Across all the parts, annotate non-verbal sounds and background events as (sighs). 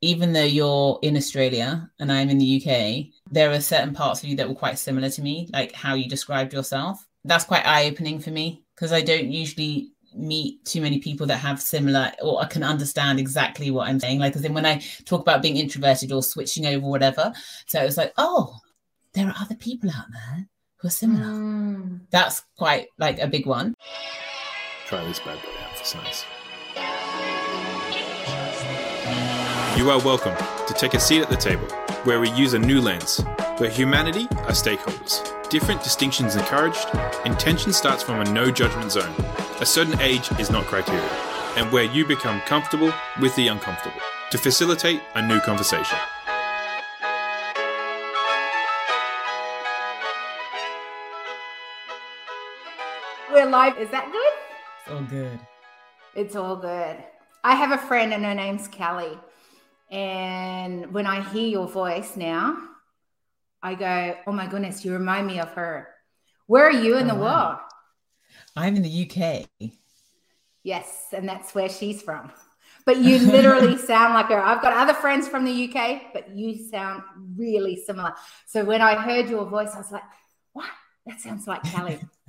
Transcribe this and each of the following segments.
even though you're in Australia and I'm in the UK, there are certain parts of you that were quite similar to me, like how you described yourself. That's quite eye opening for me because I don't usually meet too many people that have similar or I can understand exactly what I'm saying. Like, because then when I talk about being introverted or switching over, or whatever, so it was like, oh, there are other people out there who are similar. Mm. That's quite like a big one. Try this bad boy out for size. You are welcome to take a seat at the table where we use a new lens, where humanity are stakeholders. Different distinctions encouraged, intention starts from a no judgment zone. A certain age is not criteria, and where you become comfortable with the uncomfortable to facilitate a new conversation. We're live. Is that good? It's all good. It's all good. I have a friend and her name's Kelly. And when I hear your voice now, I go, oh my goodness, you remind me of her. Where are you in oh, the wow. world? I'm in the UK. Yes, and that's where she's from. But you (laughs) literally sound like her. I've got other friends from the UK, but you sound really similar. So when I heard your voice, I was like, what? That sounds like Kelly. (laughs)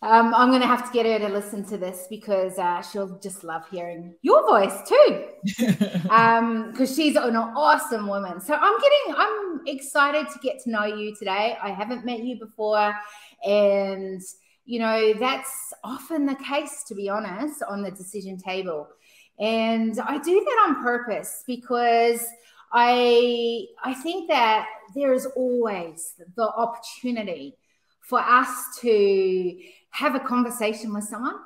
Um, I'm going to have to get her to listen to this because uh, she'll just love hearing your voice too. Because (laughs) um, she's an awesome woman. So I'm getting, I'm excited to get to know you today. I haven't met you before. And, you know, that's often the case, to be honest, on the decision table. And I do that on purpose because I, I think that there is always the opportunity for us to have a conversation with someone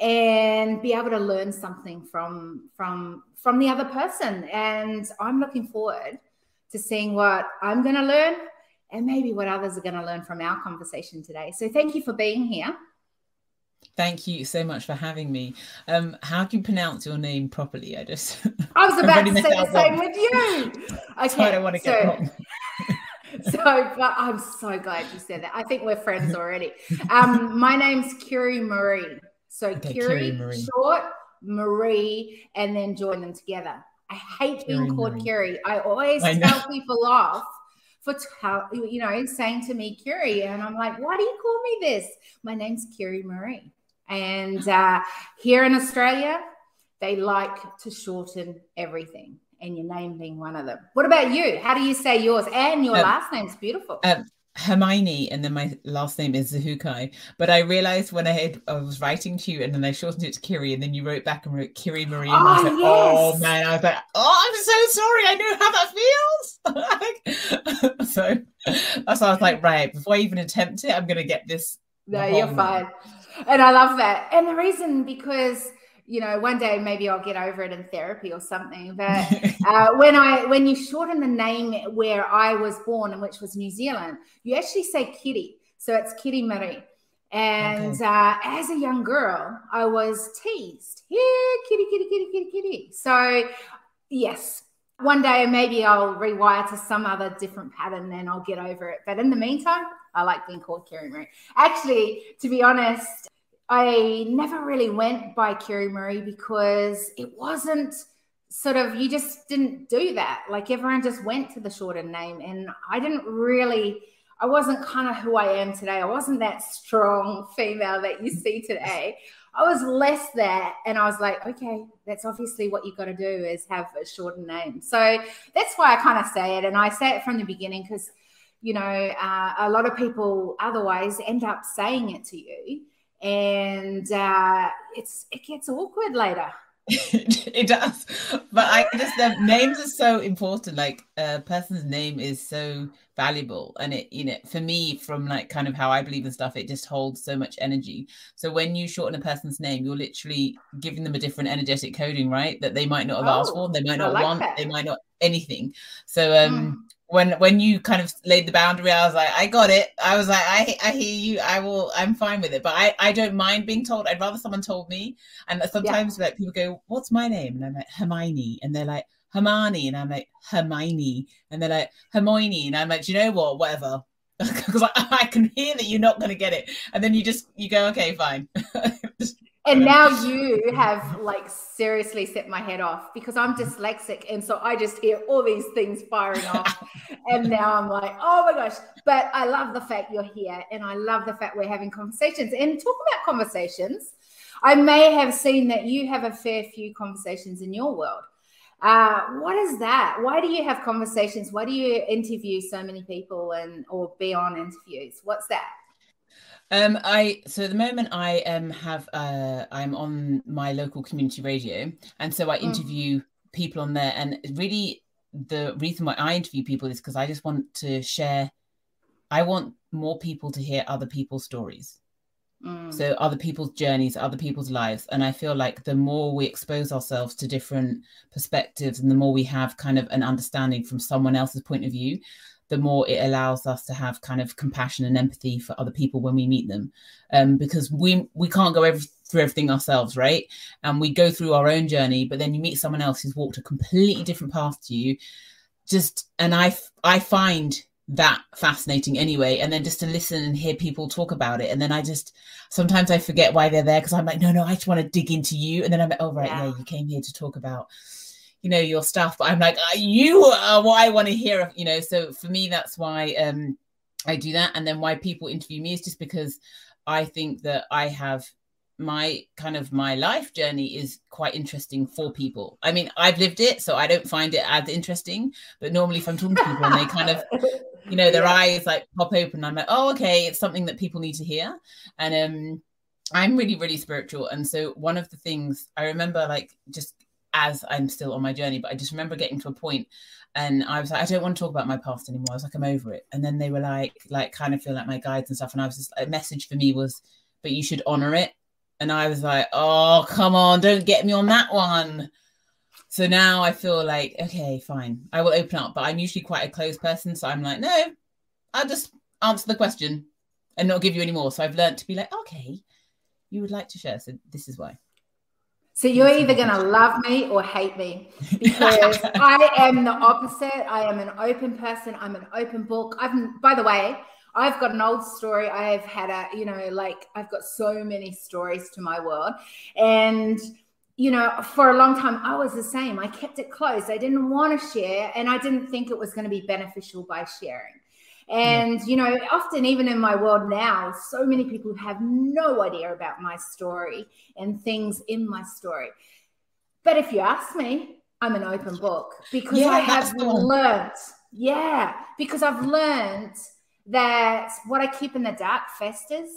and be able to learn something from from from the other person and i'm looking forward to seeing what i'm going to learn and maybe what others are going to learn from our conversation today so thank you for being here Thank you so much for having me. Um, how do you pronounce your name properly? I just I was (laughs) about to say the same with you. (laughs) Okay, so I don't want to get so, wrong. (laughs) so but I'm so glad you said that. I think we're friends already. Um, my name's Curie Marie. So okay, Curie, Marie. short, Marie, and then join them together. I hate being called Marie. Curie. I always I tell people off for you know saying to me Curie, and I'm like, why do you call me this? My name's Curie Marie, and uh, here in Australia, they like to shorten everything and your name being one of them. What about you? How do you say yours? And your um, last name's beautiful. Um, Hermione, and then my last name is Sihukai. But I realized when I had I was writing to you, and then I shortened it to Kiri, and then you wrote back and wrote Kiri Marie. And oh, I was like, oh, yes. oh man, I was like, oh, I'm so sorry. I know how that feels. (laughs) (laughs) so that's why I was like, right, before I even attempt it, I'm gonna get this. No, you're fine. And I love that. And the reason because you know, one day maybe I'll get over it in therapy or something. (laughs) But uh, when I when you shorten the name where I was born, and which was New Zealand, you actually say Kitty. So it's Kitty Marie. And okay. uh, as a young girl, I was teased. Yeah, kitty, kitty, kitty, kitty, kitty. So yes, one day maybe I'll rewire to some other different pattern and I'll get over it. But in the meantime, I like being called Karen Marie. Actually, to be honest, I never really went by Kerry Murray because it wasn't sort of you just didn't do that. Like everyone just went to the shorter name, and I didn't really. I wasn't kind of who I am today. I wasn't that strong (laughs) female that you see today. I was less that, and I was like, okay, that's obviously what you got to do is have a shorter name. So that's why I kind of say it, and I say it from the beginning because you know uh, a lot of people otherwise end up saying it to you and uh, it's it gets awkward later. (laughs) it does, but I just the names are so important. Like a person's name is so valuable, and it you know for me from like kind of how I believe in stuff, it just holds so much energy. So when you shorten a person's name, you're literally giving them a different energetic coding, right? That they might not have oh, asked for, they might not like want, that. they might not anything. So um. Mm when when you kind of laid the boundary, I was like, I got it. I was like, I I hear you. I will. I'm fine with it. But I I don't mind being told. I'd rather someone told me. And sometimes yeah. like people go, "What's my name?" And I'm like Hermione, and they're like Hermione, and I'm like Hermione, and they're like Hermione, and I'm like, you know what? Whatever. (laughs) Because I, I can hear that you're not going to get it, and then you just you go, okay, fine. (laughs) and now you have like seriously set my head off because I'm dyslexic. And so I just hear all these things firing off. (laughs) and now I'm like, oh my gosh. But I love the fact you're here and I love the fact we're having conversations. And talk about conversations. I may have seen that you have a fair few conversations in your world. Uh, what is that? Why do you have conversations? Why do you interview so many people and or be on interviews? What's that? Um, I so at the moment I um have uh I'm on my local community radio, and so I mm. interview mm. people on there. And really, the reason why I interview people is because I just want to share. I want more people to hear other people's stories. Mm. So other people's journeys, other people's lives, and I feel like the more we expose ourselves to different perspectives, and the more we have kind of an understanding from someone else's point of view, the more it allows us to have kind of compassion and empathy for other people when we meet them. Um, because we we can't go every, through everything ourselves right? And we go through our own journey but then you meet someone else who's walked a completely different path to you. Just and i i find that fascinating anyway. And then just to listen and hear people talk about it. And then i just sometimes i forget why they're there because i'm like no no i just want to dig into you. And then i'm like oh right yeah, yeah. you came here to talk about you know your stuff but i'm like uh, you are what i want to hear you know so for me that's why um i do that and then why people interview me is just because i think that i have my kind of my life journey is quite interesting for people i mean i've lived it so i don't find it as interesting but normally if i'm talking to people and they kind of (laughs) you know their yeah. eyes like pop open i'm like oh okay it's something that people need to hear and um i'm really really spiritual and so one of the things i remember like just as I'm still on my journey. But I just remember getting to a point and I was like, I don't want to talk about my past anymore. I was like, I'm over it. And then they were like, like kind of feel like my guides and stuff. And I was just a message for me was, but you should honor it. And I was like, oh, come on, don't get me on that one. So now I feel like, okay, fine, I will open up. But I'm usually quite a closed person. So I'm like, no, I'll just answer the question and not give you any more. So I've learned to be like, okay, you would like to share. So this is why. So you're either going to love me or hate me because (laughs) I am the opposite. I am an open person. I'm an open book. I've, by the way, I've got an old story. I've had a, you know, like I've got so many stories to my world. And, you know, for a long time, I was the same. I kept it closed. I didn't want to share and I didn't think it was going to be beneficial by sharing. And, yeah. you know, often even in my world now, so many people have no idea about my story and things in my story. But if you ask me, I'm an open book because yeah, I have learned, yeah, because I've learned that what I keep in the dark festers,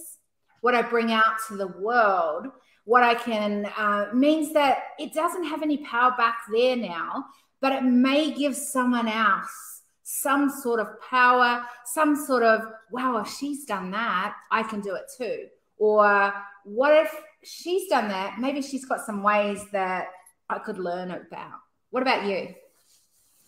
what I bring out to the world, what I can uh, means that it doesn't have any power back there now, but it may give someone else some sort of power, some sort of, wow, if she's done that, I can do it too. Or what if she's done that? Maybe she's got some ways that I could learn about. What about you?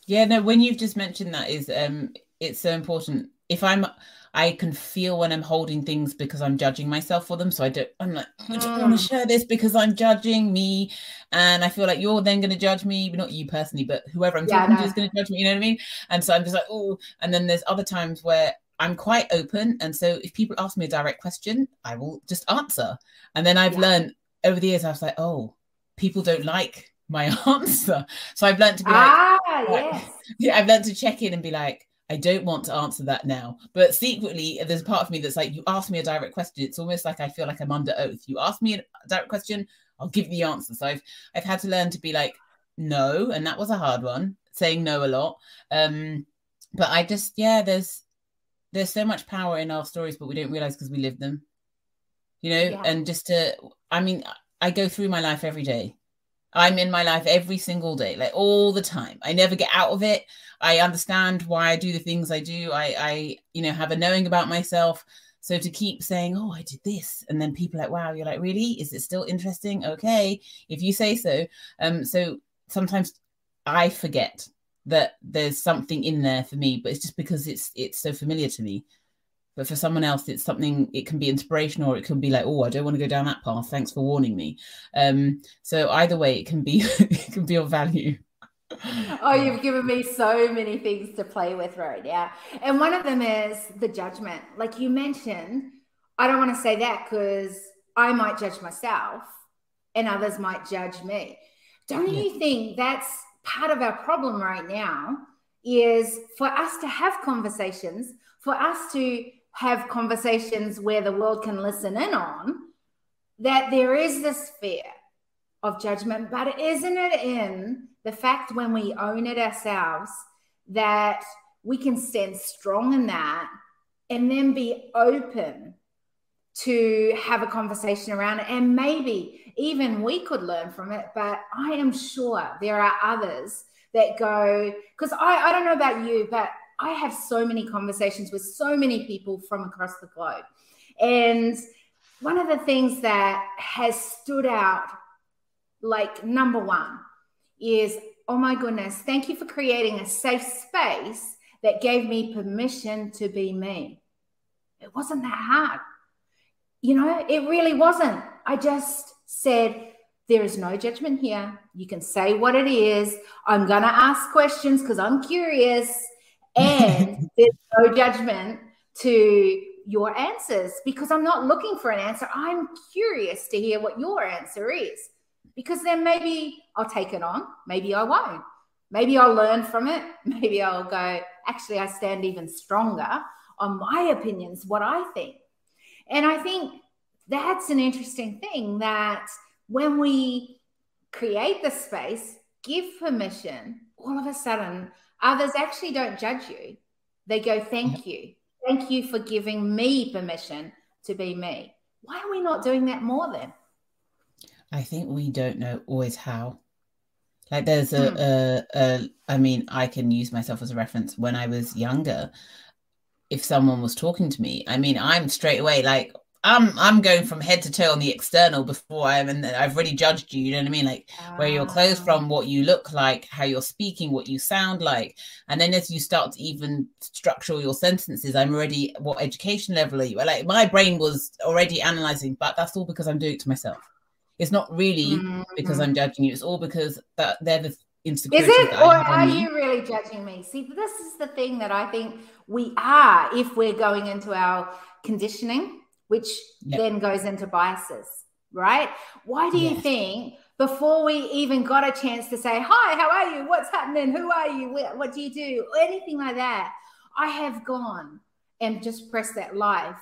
Yeah, no, when you've just mentioned that is um it's so important. If I'm I can feel when I'm holding things because I'm judging myself for them. So I don't, I'm like, I don't mm. want to share this because I'm judging me. And I feel like you're then going to judge me, not you personally, but whoever I'm yeah, talking no. to is going to judge me. You know what I mean? And so I'm just like, oh, and then there's other times where I'm quite open. And so if people ask me a direct question, I will just answer. And then I've yeah. learned over the years, I was like, oh, people don't like my (laughs) answer. So I've learned to be like, ah, like, yes. (laughs) yeah, I've learned to check in and be like, I don't want to answer that now. But secretly, there's a part of me that's like, you ask me a direct question. It's almost like I feel like I'm under oath. You ask me a direct question, I'll give you the answer. So I've I've had to learn to be like, no, and that was a hard one, saying no a lot. Um, but I just, yeah, there's there's so much power in our stories, but we don't realize because we live them. You know, yeah. and just to I mean, I go through my life every day I'm in my life every single day, like all the time. I never get out of it. I understand why I do the things I do. I, I, you know, have a knowing about myself. So to keep saying, "Oh, I did this," and then people like, "Wow," you're like, "Really? Is it still interesting?" Okay, if you say so. Um, so sometimes I forget that there's something in there for me, but it's just because it's it's so familiar to me but for someone else it's something it can be inspirational or it can be like oh i don't want to go down that path thanks for warning me um so either way it can be (laughs) it can be of value oh you've given me so many things to play with right now and one of them is the judgment like you mentioned i don't want to say that because i might judge myself and others might judge me. Don't yeah. you think that's part of our problem right now? Is for us to have conversations, for us to have conversations where the world can listen in on, that there is this fear of judgment, but isn't it in the fact when we own it ourselves that we can stand strong in that and then be open to have a conversation around it. And maybe even we could learn from it. But I am sure there are others that go, because I, I don't know about you, but I have so many conversations with so many people from across the globe. And one of the things that has stood out, like number one, is oh my goodness, thank you for creating a safe space that gave me permission to be me. It wasn't that hard. You know, it really wasn't. I just said, there is no judgment here. You can say what it is. I'm going to ask questions because I'm curious. And (laughs) there's no judgment to your answers because I'm not looking for an answer. I'm curious to hear what your answer is because then maybe I'll take it on. Maybe I won't. Maybe I'll learn from it. (laughs) Maybe I'll go, actually, I stand even stronger on my opinions, what I think. And I think that's an interesting thing that when we create the space, give permission, all of a sudden, others actually don't judge you. They go, Thank you. Thank you for giving me permission to be me. Why are we not doing that more then? I think we don't know always how. Like there's a, hmm. a, a, I mean, I can use myself as a reference. When I was younger, if someone was talking to me, I mean, I'm straight away like, I'm I'm going from head to toe on the external before I'm and I've already judged you. You know what I mean? Like where your clothes from, ah. what you look like, how you're speaking, what you sound like, and then as you start to even structure your sentences, I'm already what education level are you? Like my brain was already analyzing, but that's all because I'm doing it to myself. It's not really mm-hmm. because I'm judging you. It's all because that they're the insecurities. Is it, or are you really judging me? See, this is the thing that I think we are if we're going into our conditioning, which yep. then goes into biases, right? Why do yes. you think? Before we even got a chance to say, Hi, how are you? What's happening? Who are you? What do you do? Anything like that. I have gone and just pressed that live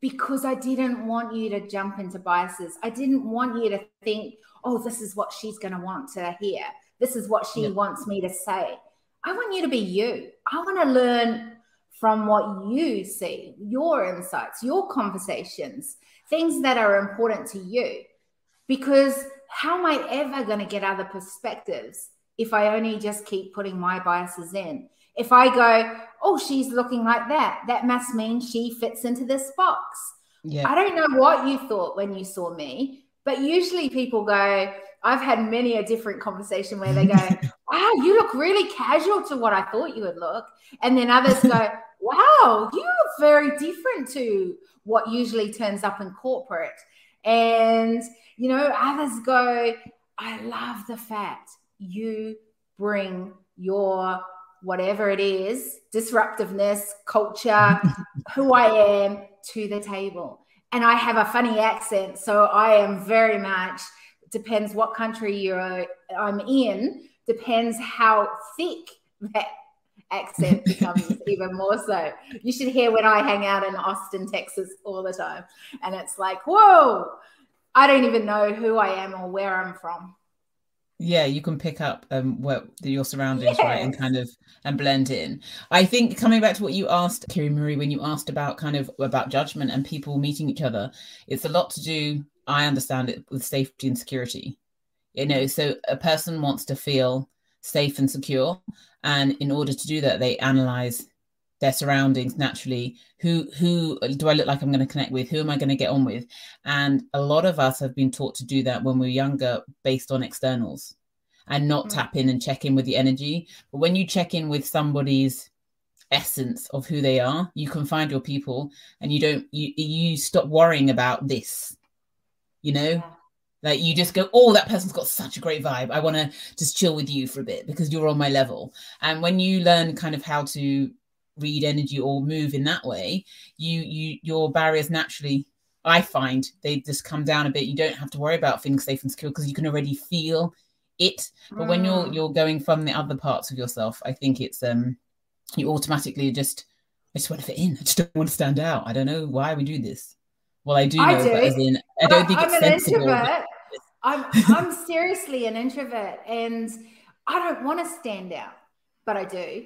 because I didn't want you to jump into biases. I didn't want you to think, oh, this is what she's going to want to hear. This is what she yeah. wants me to say. I want you to be you. I want to learn from what you see, your insights, your conversations, things that are important to you. Because how am I ever going to get other perspectives if I only just keep putting my biases in? If I go, oh, she's looking like that, that must mean she fits into this box. Yeah. I don't know what you thought when you saw me, but usually people go, I've had many a different conversation where they go, (laughs) wow, you look really casual to what I thought you would look. And then others go, wow, you're very different to what usually turns up in corporate. And, you know, others go, I love the fact you bring your whatever it is, disruptiveness, culture, (laughs) who I am to the table. And I have a funny accent, so I am very much depends what country you're uh, I'm in, depends how thick that accent becomes (laughs) even more so. You should hear when I hang out in Austin, Texas all the time. And it's like, whoa, I don't even know who I am or where I'm from yeah you can pick up um what your surroundings yes. right and kind of and blend in i think coming back to what you asked kiri marie when you asked about kind of about judgment and people meeting each other it's a lot to do i understand it with safety and security you know so a person wants to feel safe and secure and in order to do that they analyze their surroundings naturally. Who who do i look like i'm going to connect with? Who am i going to get on with? And a lot of us have been taught to do that when we are younger based on externals and not mm-hmm. tap in and check in with the energy. But when you check in with somebody's essence of who they are you can find your people and you don't you you stop worrying about this you know? Yeah. Like you just go, oh, that person's got such a great vibe. I want to just chill with you for a bit because you're on my level. And when you learn kind of how to read energy or move in that way, you you your barriers naturally I find they just come down a bit. You don't have to worry about feeling safe and secure because you can already feel it. But when you're Mm. you're going from the other parts of yourself, I think it's um you automatically just I just want to fit in. I just don't want to stand out. I don't know why we do this. Well, I do know, I but do. as in I don't think I'm it's an sensible. introvert. I'm I'm seriously an introvert, and I don't want to stand out, but I do,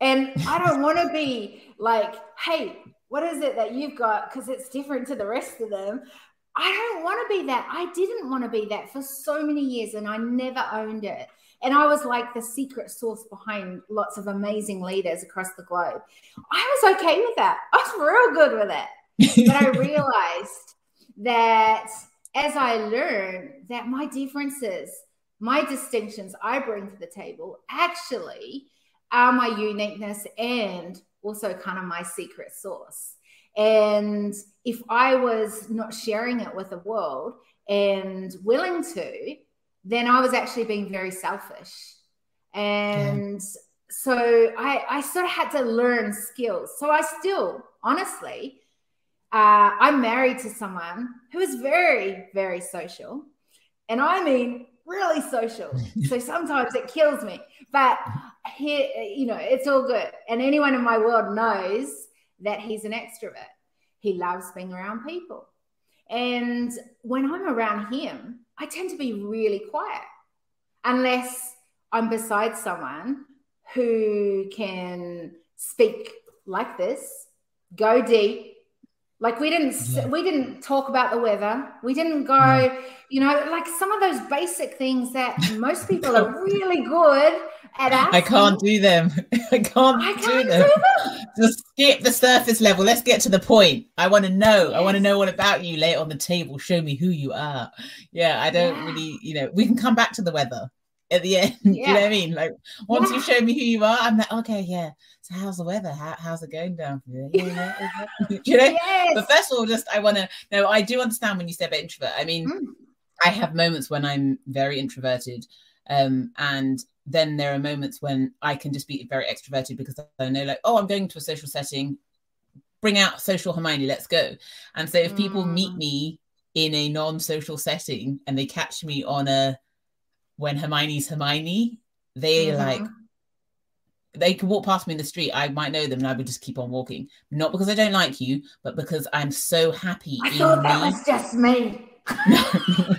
and I don't want to be like, hey, what is it that you've got? Because it's different to the rest of them. I don't want to be that. I didn't want to be that for so many years, and I never owned it. And I was like the secret source behind lots of amazing leaders across the globe. I was okay with that. I was real good with it but I (laughs) realized that as I learned that my differences, my distinctions I bring to the table actually are my uniqueness and also kind of my secret sauce. And if I was not sharing it with the world and willing to, then I was actually being very selfish. And so I, I sort of had to learn skills. So I still, honestly, uh, I'm married to someone who is very, very social. And I mean, really social. (laughs) so sometimes it kills me. But he, you know, it's all good. And anyone in my world knows that he's an extrovert. He loves being around people. And when I'm around him, I tend to be really quiet unless I'm beside someone who can speak like this, go deep. Like we didn't Yeah. we didn't talk about the weather. We didn't go, you know, like some of those basic things that (laughs) most people are really good at asking. I can't do them. (laughs) I can't, I do can't them. do them. Just skip the surface level. Let's get to the point. I want to know. I want to know all about you. Lay it on the table. Show me who you are. Yeah, I don't Yeah. really, you know, we can come back to the weather at the (laughs) end. you know what I mean? Like once you show me who you are, I'm like, okay, yeah. So how's the weather? How, how's it going down for you? Yeah, yeah, yeah. (laughs) you know? Yes. But first of all, just I want to no, I do understand when you say about introvert. I mean, Mm. I have moments when I'm very introverted, um, and then there are moments when I can just be very extroverted because I know, like, oh, I'm going to a social setting, bring out social Hermione, let's go. And so if people meet Mm. me in a non-social setting and they catch me on a when Hermione's Hermione, they Mhm. like they could walk past me in the street. I might know them, and I would just keep on walking. Not because I don't like you, but because I'm so happy I thought that me. was just me. (laughs)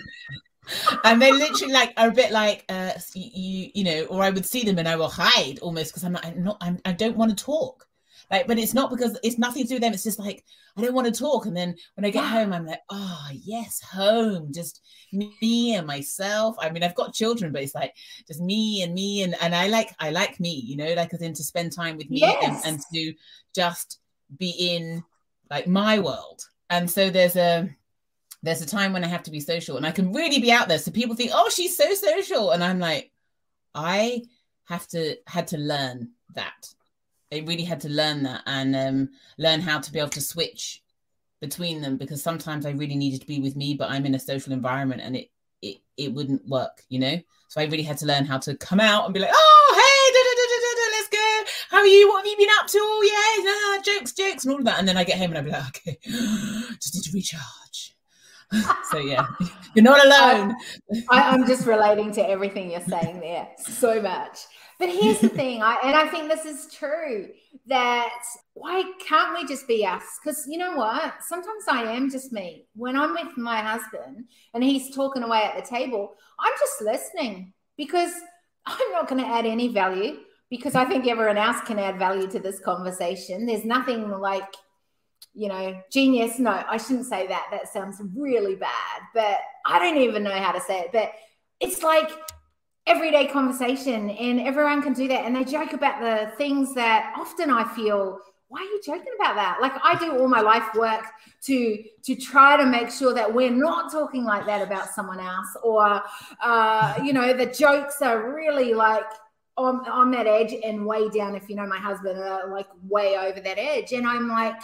and they literally like are a bit like uh you you know or i would see them and i will hide almost because i'm not i'm not I'm, i don't want to talk like but it's not because it's nothing to do with them it's just like i don't want to talk and then when i get home i'm like oh yes home just me and myself i mean i've got children but it's like just me and me and and i like i like me you know like as in to spend time with me and, and to just be in like my world and so there's a there's a time when I have to be social and I can really be out there. So people think, oh, she's so social. And I'm like, I have to had to learn that. I really had to learn that and um, learn how to be able to switch between them because sometimes I really needed to be with me, but I'm in a social environment and it it it wouldn't work, you know. So I really had to learn how to come out and be like, oh, hey, let's go. How are you? What have you been up to? Oh, yeah, nah, jokes, jokes, and all of that. And then I get home and be like, okay, (gasps) just need to recharge. (laughs) so yeah, (laughs) you're not alone. I, I'm just relating to everything you're saying there so much. But here's the thing, I and I think this is true that why can't we just be us? Because you know what? Sometimes I am just me. When I'm with my husband and he's talking away at the table, I'm just listening because I'm not going to add any value because I think everyone else can add value to this conversation. There's nothing like you know, genius. No, I shouldn't say that. That sounds really bad, but I don't even know how to say it. But it's like everyday conversation, and everyone can do that. And they joke about the things that often I feel, why are you joking about that? Like I do all my life work to to try to make sure that we're not talking like that about someone else, or uh, you know, the jokes are really like on, on that edge and way down. If you know my husband, uh, like way over that edge, and I'm like.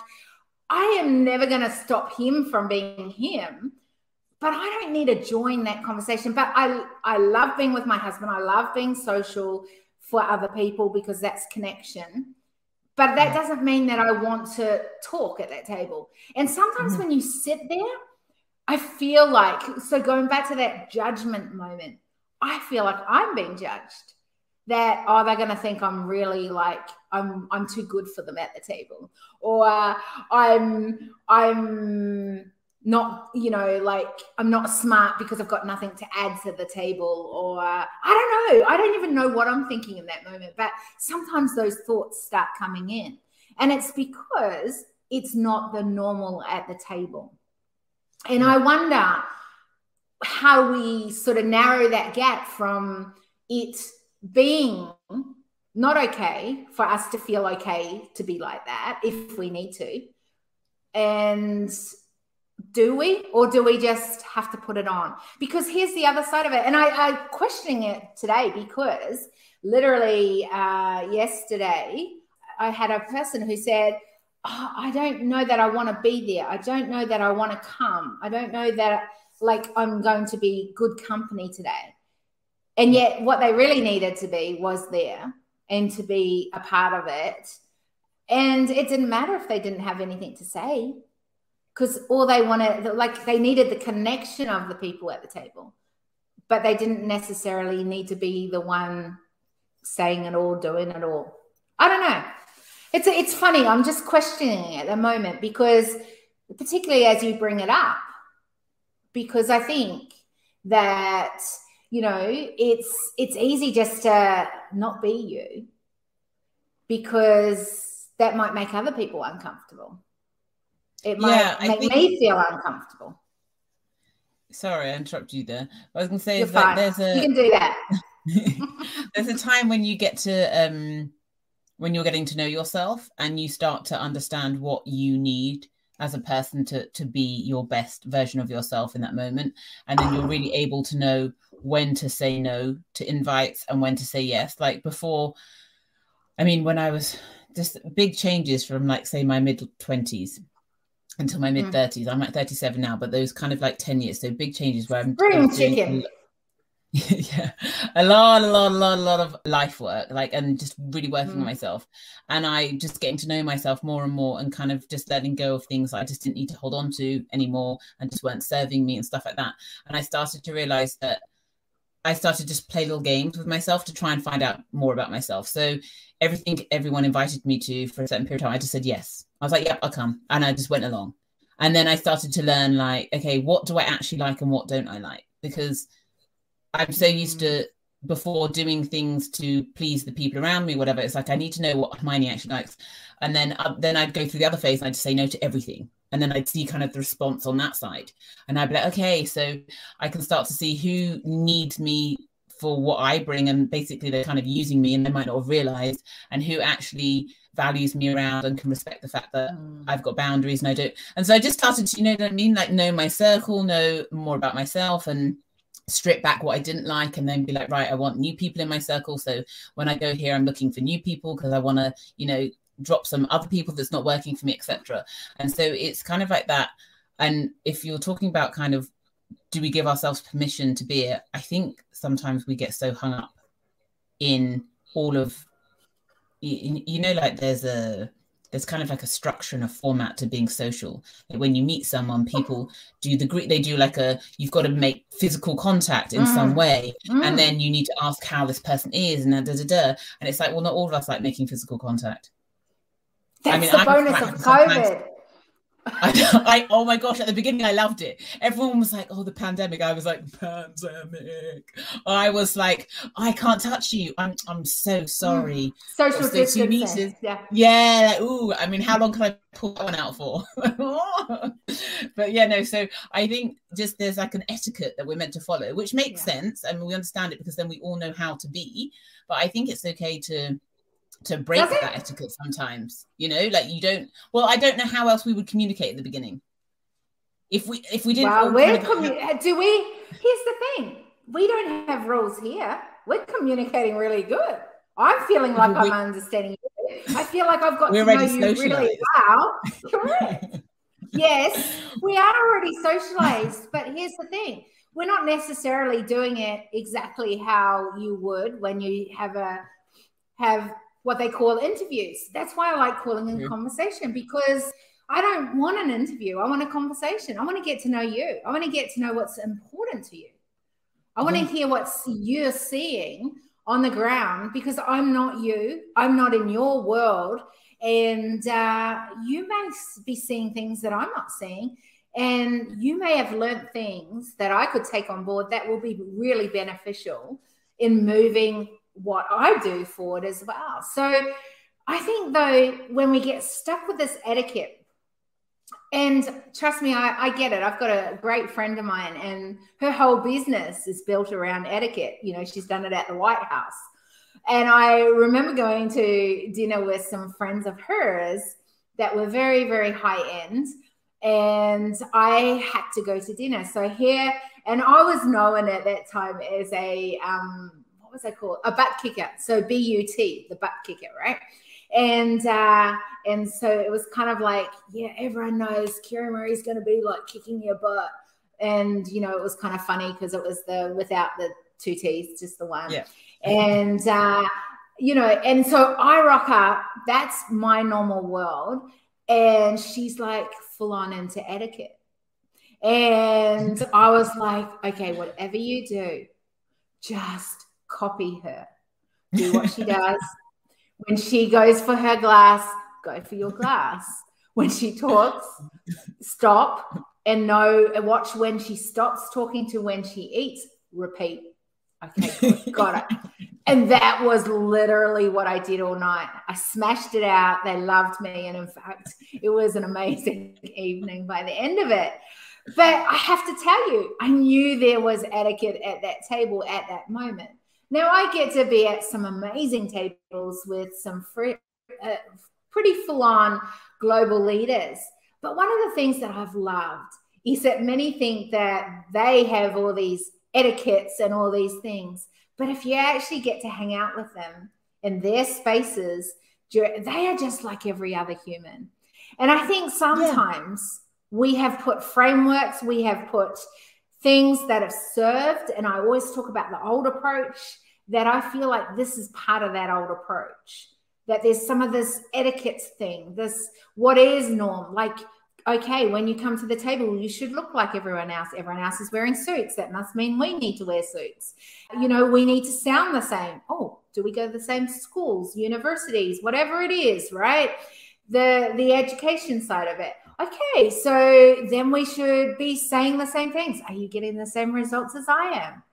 I am never going to stop him from being him, but I don't need to join that conversation. But I, I love being with my husband. I love being social for other people because that's connection. but that doesn't mean that I want to talk at that table. And sometimes mm-hmm. when you sit there, I feel like, so going back to that judgment moment, I feel like I'm being judged. That oh, they're going to think I'm really like I'm I'm too good for them at the table, or I'm I'm not you know like i'm not smart because i've got nothing to add to the table or i don't know. I don't even know what i'm thinking in that moment but sometimes those thoughts start coming in. And it's because it's not the normal at the table. And i mm. wonder how we sort of narrow that gap from it being not okay for us to feel okay to be like that if we need to and do we or do we just have to put it on? Because here's the other side of it and i i'm questioning it today because literally uh, yesterday i had a person who said oh, i don't know that i want to be there. I don't know that i want to come. I don't know that like i'm going to be good company today. And yet what they really needed to be was there and to be a part of it. And it didn't matter if they didn't have anything to say because all they wanted, like they needed the connection of the people at the table, but they didn't necessarily need to be the one saying it all, doing it all. I don't know. It's it's funny. I'm just questioning at the moment because, particularly as you bring it up, because I think that you know it's it's easy just to not be you because that might make other people uncomfortable. It might yeah, make think... me feel uncomfortable. Sorry, I interrupted you there. I was going to say You're that there's a you can do that. (laughs) there's a time when you get to um when you're getting to know yourself and you start to understand what you need as a person to to be your best version of yourself in that moment and then you're really able to know when to say no to invites and when to say yes like before i mean when i was just big changes from like say my mid 20s until my mid 30s. Mm. I'm at 37 now, but those kind of like 10 years, so big changes where I'm Spring chicken. (laughs) yeah, a lot, a lot, a lot, a lot of life work, like, and just really working mm. on myself. And I just getting to know myself more and more, and kind of just letting go of things I just didn't need to hold on to anymore, and just weren't serving me and stuff like that. And I started to realize that I started just play little games with myself to try and find out more about myself. So everything everyone invited me to for a certain period of time, I just said yes. I was like, yep, I'll come. And I just went along. And then I started to learn, like, okay, what do I actually like and what don't I like? Because I'm so used to before doing things to please the people around me, whatever. It's like I need to know what Hermione actually likes, and then uh, then I'd go through the other phase and I'd say no to everything, and then I'd see kind of the response on that side, and I'd be like, okay, so I can start to see who needs me for what I bring, and basically they're kind of using me, and they might not have realized, and who actually values me around and can respect the fact that mm. I've got boundaries and I don't. And so I just started to, you know what I mean? Like know my circle, know more about myself and strip back what I didn't like and then be like, right, I want new people in my circle. So when I go here, I'm looking for new people because I want to, you know, drop some other people that's not working for me, etc. And so it's kind of like that. And if you're talking about kind of do we give ourselves permission to be it? I think sometimes we get so hung up in all of you, you know like there's a there's kind of like a structure and a format to being social. Like when you meet someone, people do the greet. They do like a. You've got to make physical contact in mm. some way, mm. and then you need to ask how this person is, and da, da da. And it's like, well, not all of us like making physical contact. That's I mean, the I'm bonus of COVID. (laughs) I, I, oh my gosh, at the beginning I loved it. Everyone was like, oh, the pandemic. I was like, pandemic. I was like, I can't touch you. I'm I'm so sorry. Mm. Social distancing. Yeah. Yeah. Like, ooh, I mean, how long can I pull that one out for? (laughs) but yeah, no, so I think just there's like an etiquette that we're meant to follow, which makes yeah. sense. I mean, we understand it because then we all know how to be. But I think it's okay to to break that etiquette sometimes you know like you don't well i don't know how else we would communicate at the beginning. If we if we didn't well, we're commu- uh, do we here's the thing. We don't have rules here. We're communicating really good. I'm feeling like (laughs) we, i'm understanding you. I feel like i've got to know you really well. (laughs) Correct. Yes we are already socialized but here's the thing. We're not necessarily doing it exactly how you would when you have a have what they call interviews. That's why I like calling in yeah. conversation because I don't want an interview. I want a conversation. I want to get to know you. I want to get to know what's important to you. I want to hear what you're seeing on the ground because I'm not you. I'm not in your world. And uh, you may be seeing things that I'm not seeing. And you may have learned things that I could take on board that will be really beneficial in moving what I do for it as well. So I think, though, when we get stuck with this etiquette, and trust me, I, I, get it. I've got a great friend of mine, and her whole business is built around etiquette. You know, she's done it at the White House. And I remember going to dinner with some friends of hers that were very, very high end. And I had to go to dinner. So here, and I was known at that time as a, um, what was I called? A butt kicker. So B U T, the butt kicker, right? And uh, and so it was kind of like, yeah, everyone knows Kira Marie's going to be like kicking your butt. And you know, it was kind of funny because it was the without the two T's, just the one. Yeah. And uh, you know, and so I rock up. That's my normal world, and she's like full on into etiquette. And I was like, okay, whatever you do, just copy her. (laughs) Do what she does. When she goes for her glass, go for your glass. When she talks, stop and know and watch when she stops talking to when she eats, repeat. Okay, got it. (laughs) And that was literally what I did all night. I smashed it out. They loved me. And in fact, it was an amazing (laughs) evening by the end of it. But I have to tell you, I knew there was etiquette at that table at that moment. Now I get to be at some amazing tables with some free, uh, pretty full on global leaders. But one of the things that I've loved is that many think that they have all these etiquettes and all these things. But if you actually get to hang out with them in their spaces, they are just like every other human. And I think sometimes yeah. we have put frameworks, we have put things that have served. And I always talk about the old approach that I feel like this is part of that old approach. That there's some of this etiquette thing, this what is norm. Like, okay, when you come to the table, you should look like everyone else. Everyone else is wearing suits. That must mean we need to wear suits. You know, we need to sound the same. Oh, do we go to the same schools, universities, whatever it is, right? The the education side of it okay, so then we should be saying the same things. Are you getting the same results as I am?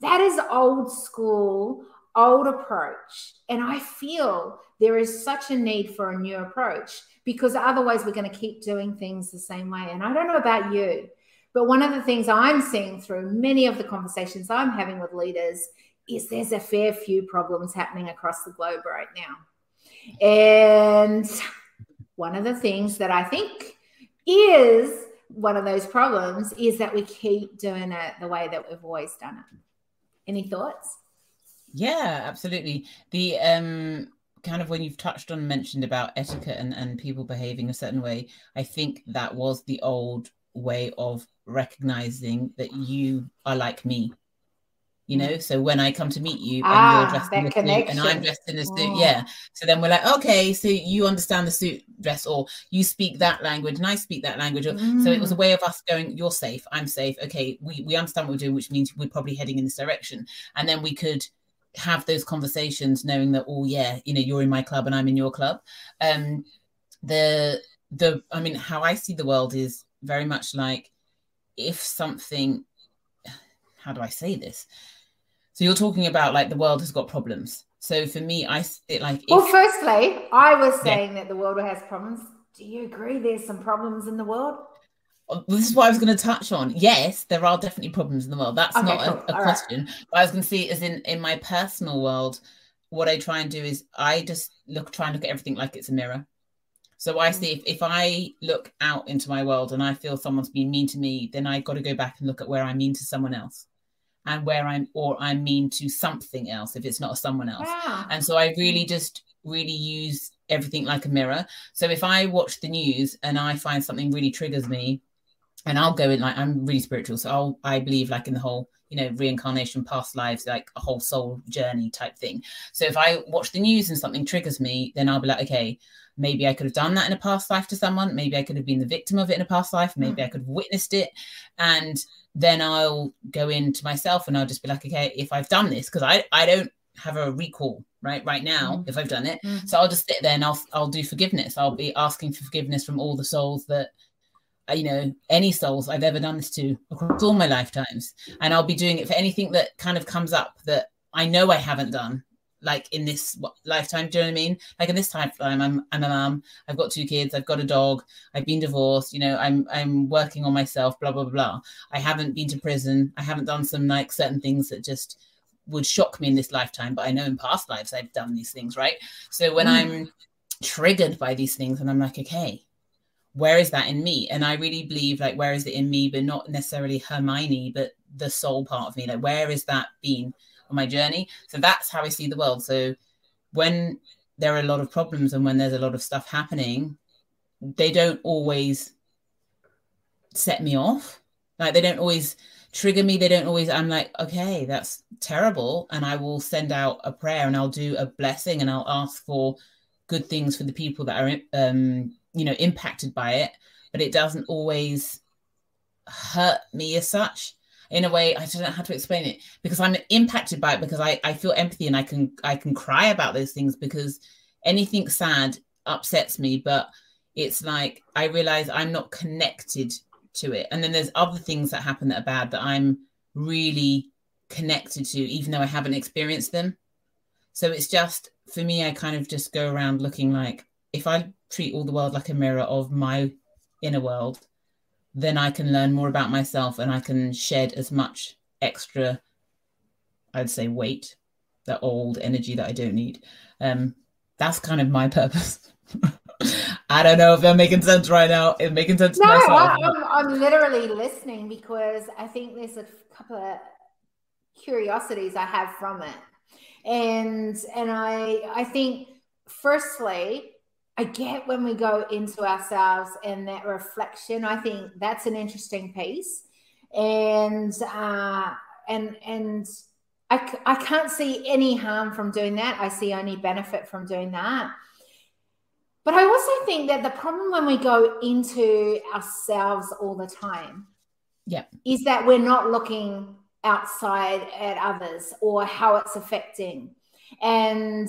That is old school, old approach. And I feel there is such a need for a new approach because otherwise we're going to keep doing things the same way. And I don't know about you, but one of the things I'm seeing through many of the conversations I'm having with leaders is there's a fair few problems happening across the globe right now. And one of the things that I think is one of those problems is that we keep doing it the way that we've always done it. Any thoughts? Yeah, absolutely. The um kind of when you've touched on mentioned about etiquette and, and people behaving a certain way, I think that was the old way of recognizing that you are like me you know? So when i come to meet you and ah, you're dressed in a suit and i'm dressed in a suit oh. yeah. So then we're like okay so you understand the suit dress or you speak that language and i speak that language. Mm. so it was a mm. way of us going you're safe i'm safe okay we, we understand what we're doing which means we're probably heading in this direction. And then we could have those conversations knowing that oh yeah you know you're in my club and i'm in your club. Um the the i mean how i see the world is very much like if something how do i say this so you're talking about like the world has got problems. So for me, I it like. If, well, firstly, I was saying yeah. that the world has problems. Do you agree? There's some problems in the world. Oh, this is what I was going to touch on. Yes, there are definitely problems in the world. That's okay, not cool. a, a question. Right. But I was going to see as in in my personal world, what I try and do is I just look try and look at everything like it's a mirror. So I mm. see if, if I look out into my world and I feel someone's been mean to me, then I got to go back and look at where I'm mean to someone else and where I'm or I'm mean to something else if it's not someone else. Yeah. And so I really just really use everything like a mirror. So if I watch the news and I find something really triggers me, and I'll go in like I'm really spiritual, so I'll I believe like in the whole you know reincarnation past lives like a whole soul journey type thing so if i watch the news and something triggers me then i'll be like okay maybe i could have done that in a past life to someone maybe i could have been the victim of it in a past life maybe hmm. i could have witnessed it and then i'll go into myself and i'll just be like okay if i've done this because i i don't have a recall right right now mm. if i've done it mm. so i'll just sit there and i'll i'll do forgiveness i'll be asking for forgiveness from all the souls that uh, you know any souls i've ever done this to across all my lifetimes and i'll be doing it for anything that kind of comes up that i know i haven't done like in this lifetime do you know what i mean like in this lifetime i'm i'm a mom i've got two kids i've got a dog i've been divorced you know i'm i'm working on myself blah blah blah i haven't been to prison i haven't done some like certain things that just would shock me in this lifetime, but I know in past lives I've done these things, right? So when mm. I'm triggered by these things and I'm like, okay, where is that in me? And I really believe like where is it in me, but not necessarily Hermione, but the soul part of me. Like where is that been my journey? So that's how I see the world. So when there are a lot of problems and when there's a lot of stuff happening, they don't always set me off. Like they don't always trigger me they don't always i'm like okay that's terrible and i will send out a prayer and i'll do a blessing and i'll ask for good things for the people that are um you know impacted by it but it doesn't always hurt me as such in a way i don't know how to explain it because i'm impacted by it because i i feel empathy and i can i can cry about those things because anything sad upsets me but it's like i realize i'm not connected to it. And then there's other things that happen that are bad that I'm really connected to, even though I haven't experienced them. So it's just for me, I kind of just go around looking like if I treat all the world like a mirror of my inner world, then I can learn more about myself and I can shed as much extra, I'd say, weight, that old energy that I don't need. Um, that's kind of my (laughs) purpose. I don't know if I'm making sense right now. It's making sense no, to myself. I'm, I'm literally listening because I think there's a couple of curiosities I have from it. And and I I think firstly, I get when we go into ourselves and that reflection. I think that's an interesting piece, and uh, and and I, I can't see any harm from doing that. I see only benefit from doing that. But I also think that the problem when we go into ourselves all the time yeah. is that we're not looking outside at others or how it's affecting. And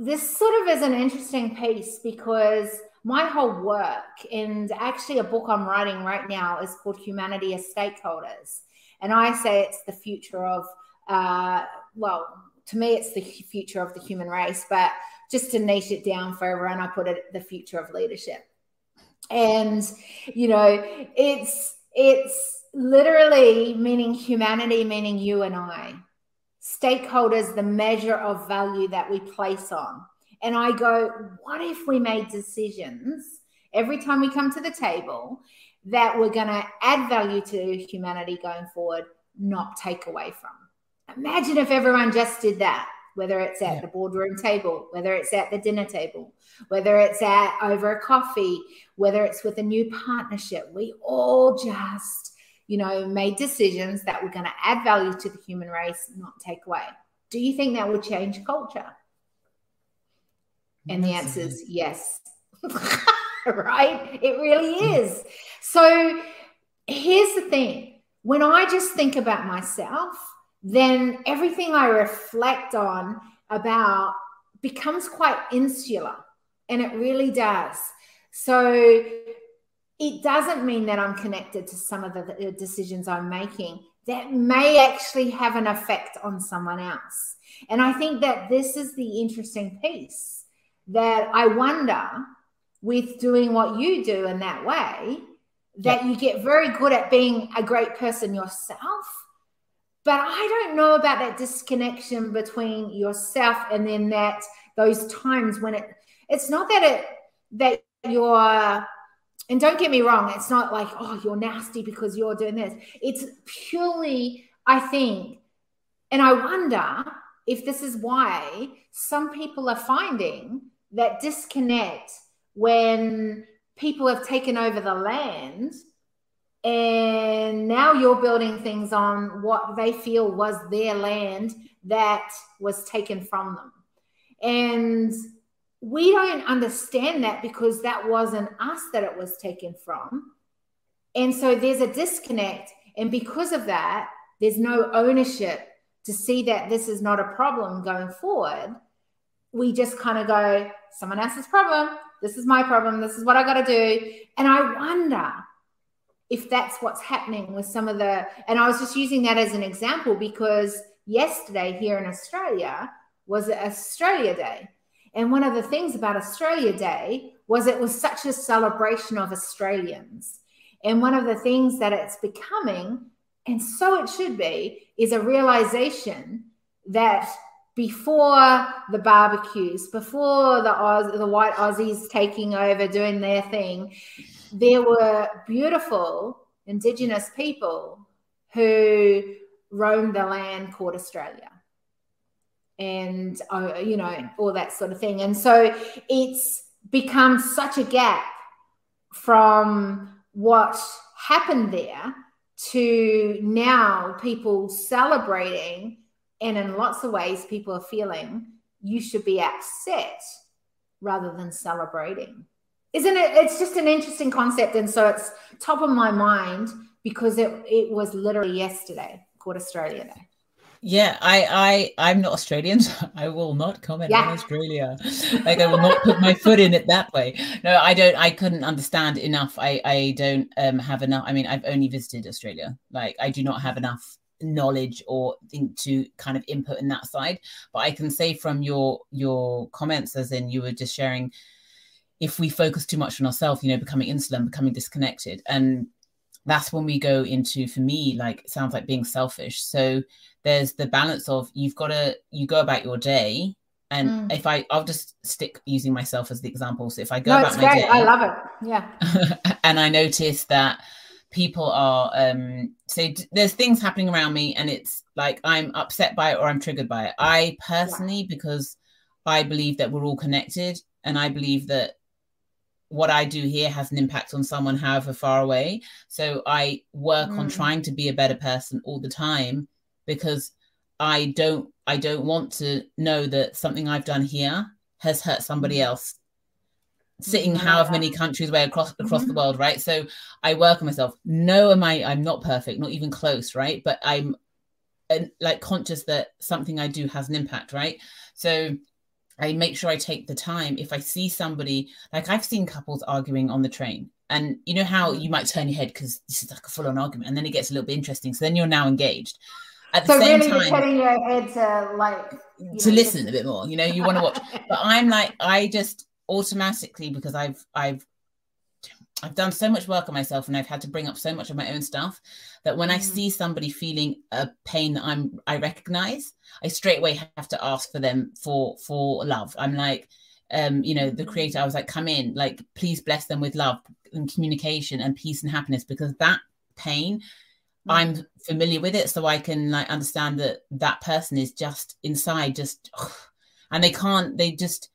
this sort of is an interesting piece because my whole work and actually a book I'm writing right now is called Humanity as Stakeholders. And I say it's the future of, uh, well, to me, it's the future of the human race, but just to niche it down for everyone, I put it the future of leadership. And, you know, it's, it's literally meaning humanity, meaning you and I. Stakeholders, the measure of value that we place on. And I go, what if we made decisions every time we come to the table that we're going to add value to humanity going forward, not take away from? Imagine if everyone just did that whether it's at yeah. the boardroom table, whether it's at the dinner table, whether it's at over a coffee, whether it's with a new partnership. We all just, you know, made decisions that were going to add value to the human race, not take away. Do you think that would change culture? And the answer is yes. (laughs) right? It really is. So here's the thing when I just think about myself, then everything I reflect on about becomes quite insular. And it really does. So it doesn't mean that I'm connected to some of the decisions I'm making that may actually have an effect on someone else. And I think that this is the interesting piece that I wonder with doing what you do in that way, that you get very good at being a great person yourself but I don't know about that disconnection between yourself and then that those times when it it's not that it that you're and don't get me wrong, it's not like, oh, you're nasty because you're doing this. It's purely, I think, and I wonder if this is why some people are finding that disconnect when people have taken over the land and now you're building things on what they feel was their land that was taken from them. And we don't understand that because that wasn't us that it was taken from. And so there's a disconnect. And because of that, there's no ownership to see that this is not a problem going forward. We just kind of go, someone else's problem. This is my problem. This is what I got to do. And I wonder if that's what's happening with some of the, and I was just using that as an example because yesterday here in Australia was Australia Day. And one of the things about Australia Day was it was such a celebration of Australians. And one of the things that it's becoming, and so it should be, is a realization that before the barbecues, before the Oz, the white Aussies taking over, doing their thing, there were beautiful Indigenous people who roamed the land called Australia. And, uh, you know, all that sort of thing. And so it's become such a gap from what happened there to now people celebrating. And in lots of ways, people are feeling you should be upset rather than celebrating isn't it it's just an interesting concept and so it's top of my mind because it it was literally yesterday called australia day yeah i i i'm not australian (laughs) so i will not comment yeah. on australia. Like i will not put my foot in it that way. No i don't i couldn't understand enough. I i don't um have enough i mean i've only visited australia. Like i do not have enough knowledge or think to kind of input in that side. But i can say from your your comments as in you were just sharing if we focus too much on ourselves, you know, becoming insular, becoming disconnected. And that's when we go into, for me, like it sounds like being selfish. So there's the balance of you've got to, you go about your day. And mm. if I, I'll just stick using myself as the example. So if I go no, about my great. day, I love it. Yeah. (laughs) and I notice that people are, um, so d- there's things happening around me and it's like I'm upset by it or I'm triggered by it. I personally, yeah. because I believe that we're all connected and I believe that what I do here has an impact on someone, however far away. So I work mm. on trying to be a better person all the time because I don't I don't want to know that something I've done here has hurt somebody mm. else sitting mm-hmm. however many countries away across across mm-hmm. the world right so i work on myself no am i i'm not perfect not even close right but i'm like conscious that something i do has an impact right so I make sure I take the time. If I see somebody, like I've seen couples arguing on the train, and you know how you might turn your head because this is like a full on argument, and then it gets a little bit interesting. So then you're now engaged. At the so same really, time, turning your head to like to know, listen a bit more. You know, you want to watch, but I'm like, I just automatically because I've I've I've done so much work on myself and I've had to bring up so much of my own stuff that when mm. I see somebody feeling a pain that I'm I recognize, I straight away have to ask for them for for love. I'm like, um, you know, the mm. creator, I was like, come in, like, please bless them with love and communication and peace and happiness because that pain, mm. I'm familiar with it. So I can like understand that that person is just inside, just, and they can't, they just,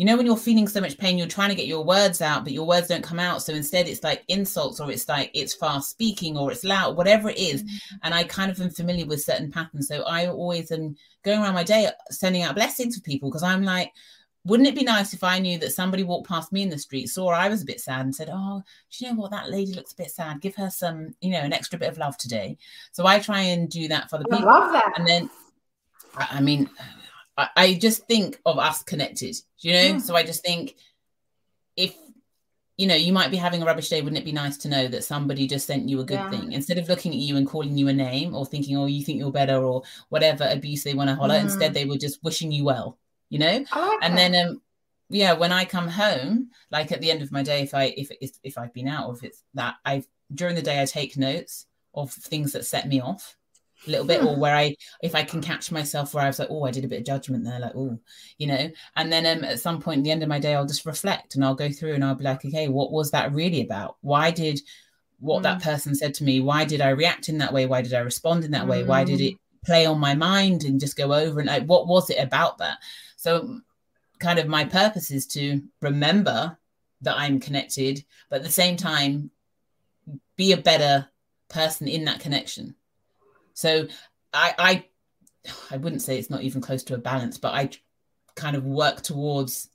you know when you're feeling so much pain you're trying to get your words out but your words don't come out so instead it's like insults or it's like it's fast speaking or it's loud whatever it is. Mm-hmm. and i kind of am familiar with certain patterns so i always am going around my day sending out blessings for people because i'm like wouldn't it be nice if I knew that somebody walked past me in the street, saw I was a bit sad, and said, "Oh, do you know what? That lady looks a bit sad. Give her some, you know, an extra bit of love today." So I try and do that for the people. I love that. And then, I mean, I, just think of us connected, you know? So I just think if you know, you might be having a rubbish day. Wouldn't it be nice to know that somebody just sent you a good yeah. thing instead of looking at you and calling you a name or thinking, oh, you think you're better or whatever abuse they want to holler? Mm. Instead, they were just wishing you well, you know? Like and that. then, um, yeah, when I come home, like at the end of my day, if I if if, if I've been out or if it's that I've during the day I take notes of things that set me off a little bit, or where I, if I can catch myself where I was like, oh, I did a bit of judgment there, like, oh, you know, and then um, at some point, at the end of my day, I'll just reflect and I'll go through and I'll be like, okay, what was that really about? Why did what mm. that person said to me? Why did I react in that way? Why did I respond in that way? Why did it mm. play on my mind and just go over and like, what was it about that? So, kind of my purpose is to remember that I'm connected, but at the same time, be a better person in that connection. So I I I wouldn't say it's not even close to a balance, but I kind of work towards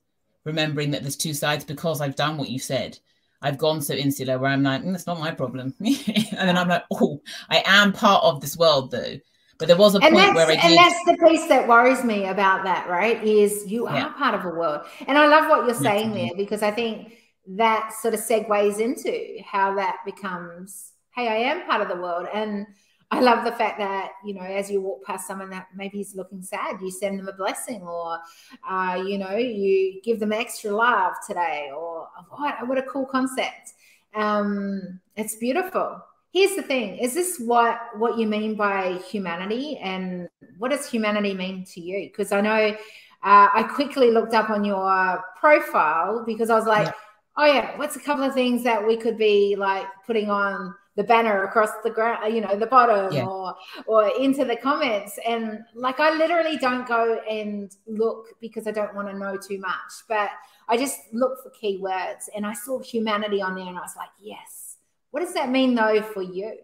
remembering that there's two sides because I've done what you said. I've gone so insular where I'm like, mm, that's not my problem. (laughs) and then I'm like, oh, I am part of this world though. But there was a and point where I did. And that's the piece that worries me about that, right? Is you are part of a world. And I love what you're saying there because I think that sort of segues into how that becomes, hey, I am part of the world. And I love the fact that, you know, as you walk past someone that maybe is looking sad, you send them a blessing or, uh, you know, you give them extra love today or what, what a cool concept. Um, it's beautiful. Here's the thing. Is this what, what you mean by humanity and what does humanity mean to you? Because I know uh, I quickly looked up on your profile because I was like, yeah. oh yeah, what's a couple of things that we could be like putting on the banner across the ground, uh, you know, the bottom yeah. or or into the comments. And like I literally don't go and look because I don't want to know too much, but I just look for keywords and I saw humanity on there and I was like, yes. What does that mean though for you?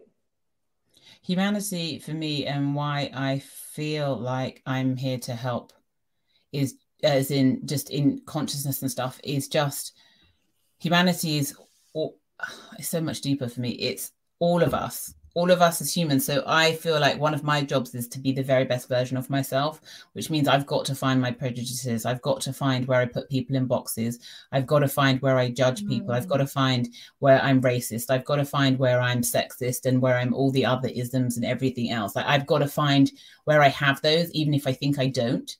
Humanity for me and why I feel like I'm here to help is as in just in consciousness and stuff is just humanity is all, it's so much deeper for me. It's all of us all of us as humans. So i feel like one of my jobs is to be the very best version of myself which means i've got to find my prejudices. I've got to find where i put people in boxes. I've got to find where i judge people. Mm. i've got to find where i'm racist. I've got to find where i'm sexist and where i'm all the other isms and everything else. Like i've got to find where i have those even if i think i don't.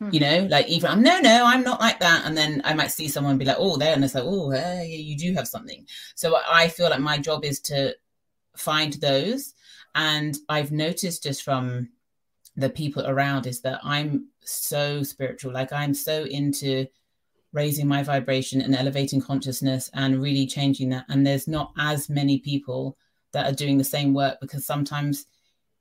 Hmm. you know like even i'm no no i'm not like that. And then i might see someone be like oh there. And it's like oh yeah, you do have something. So i feel like my job is to find those. And I've noticed just from the people around is that I'm so spiritual. Like I'm so into raising my vibration and elevating consciousness and really changing that. And there's not as many people that are doing the same work because sometimes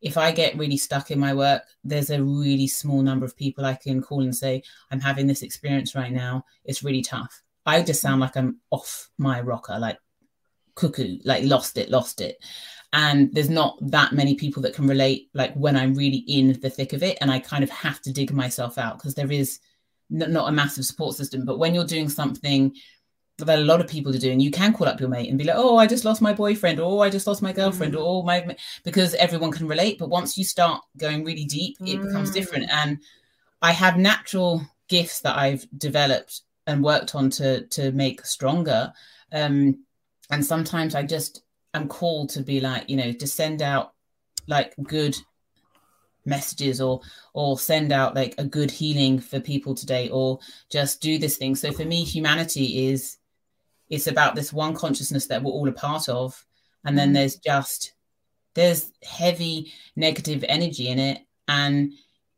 if I get really stuck in my work, there's a really small number of people I can call and say, I'm having this experience right now. It's really tough. I just sound like I'm off my rocker, like cuckoo, like lost it, lost it. And there's not that many people that can relate, like when I'm really in the thick of it, and I kind of have to dig myself out because there is not a massive support system. But when you're doing something that a lot of people are doing, you can call up your mate and be like, "Oh, I just lost my boyfriend," or oh, "I just lost my girlfriend," mm. or oh, my because everyone can relate. But once you start going really deep, it mm. becomes different. And I have natural gifts that I've developed and worked on to to make stronger. Um, and sometimes I just am called to be like, you know, to send out like good messages or or send out like a good healing for people today or just do this thing. So for me humanity is it's about this one consciousness that we're all a part of. And then mm. there's just there's heavy negative energy in it and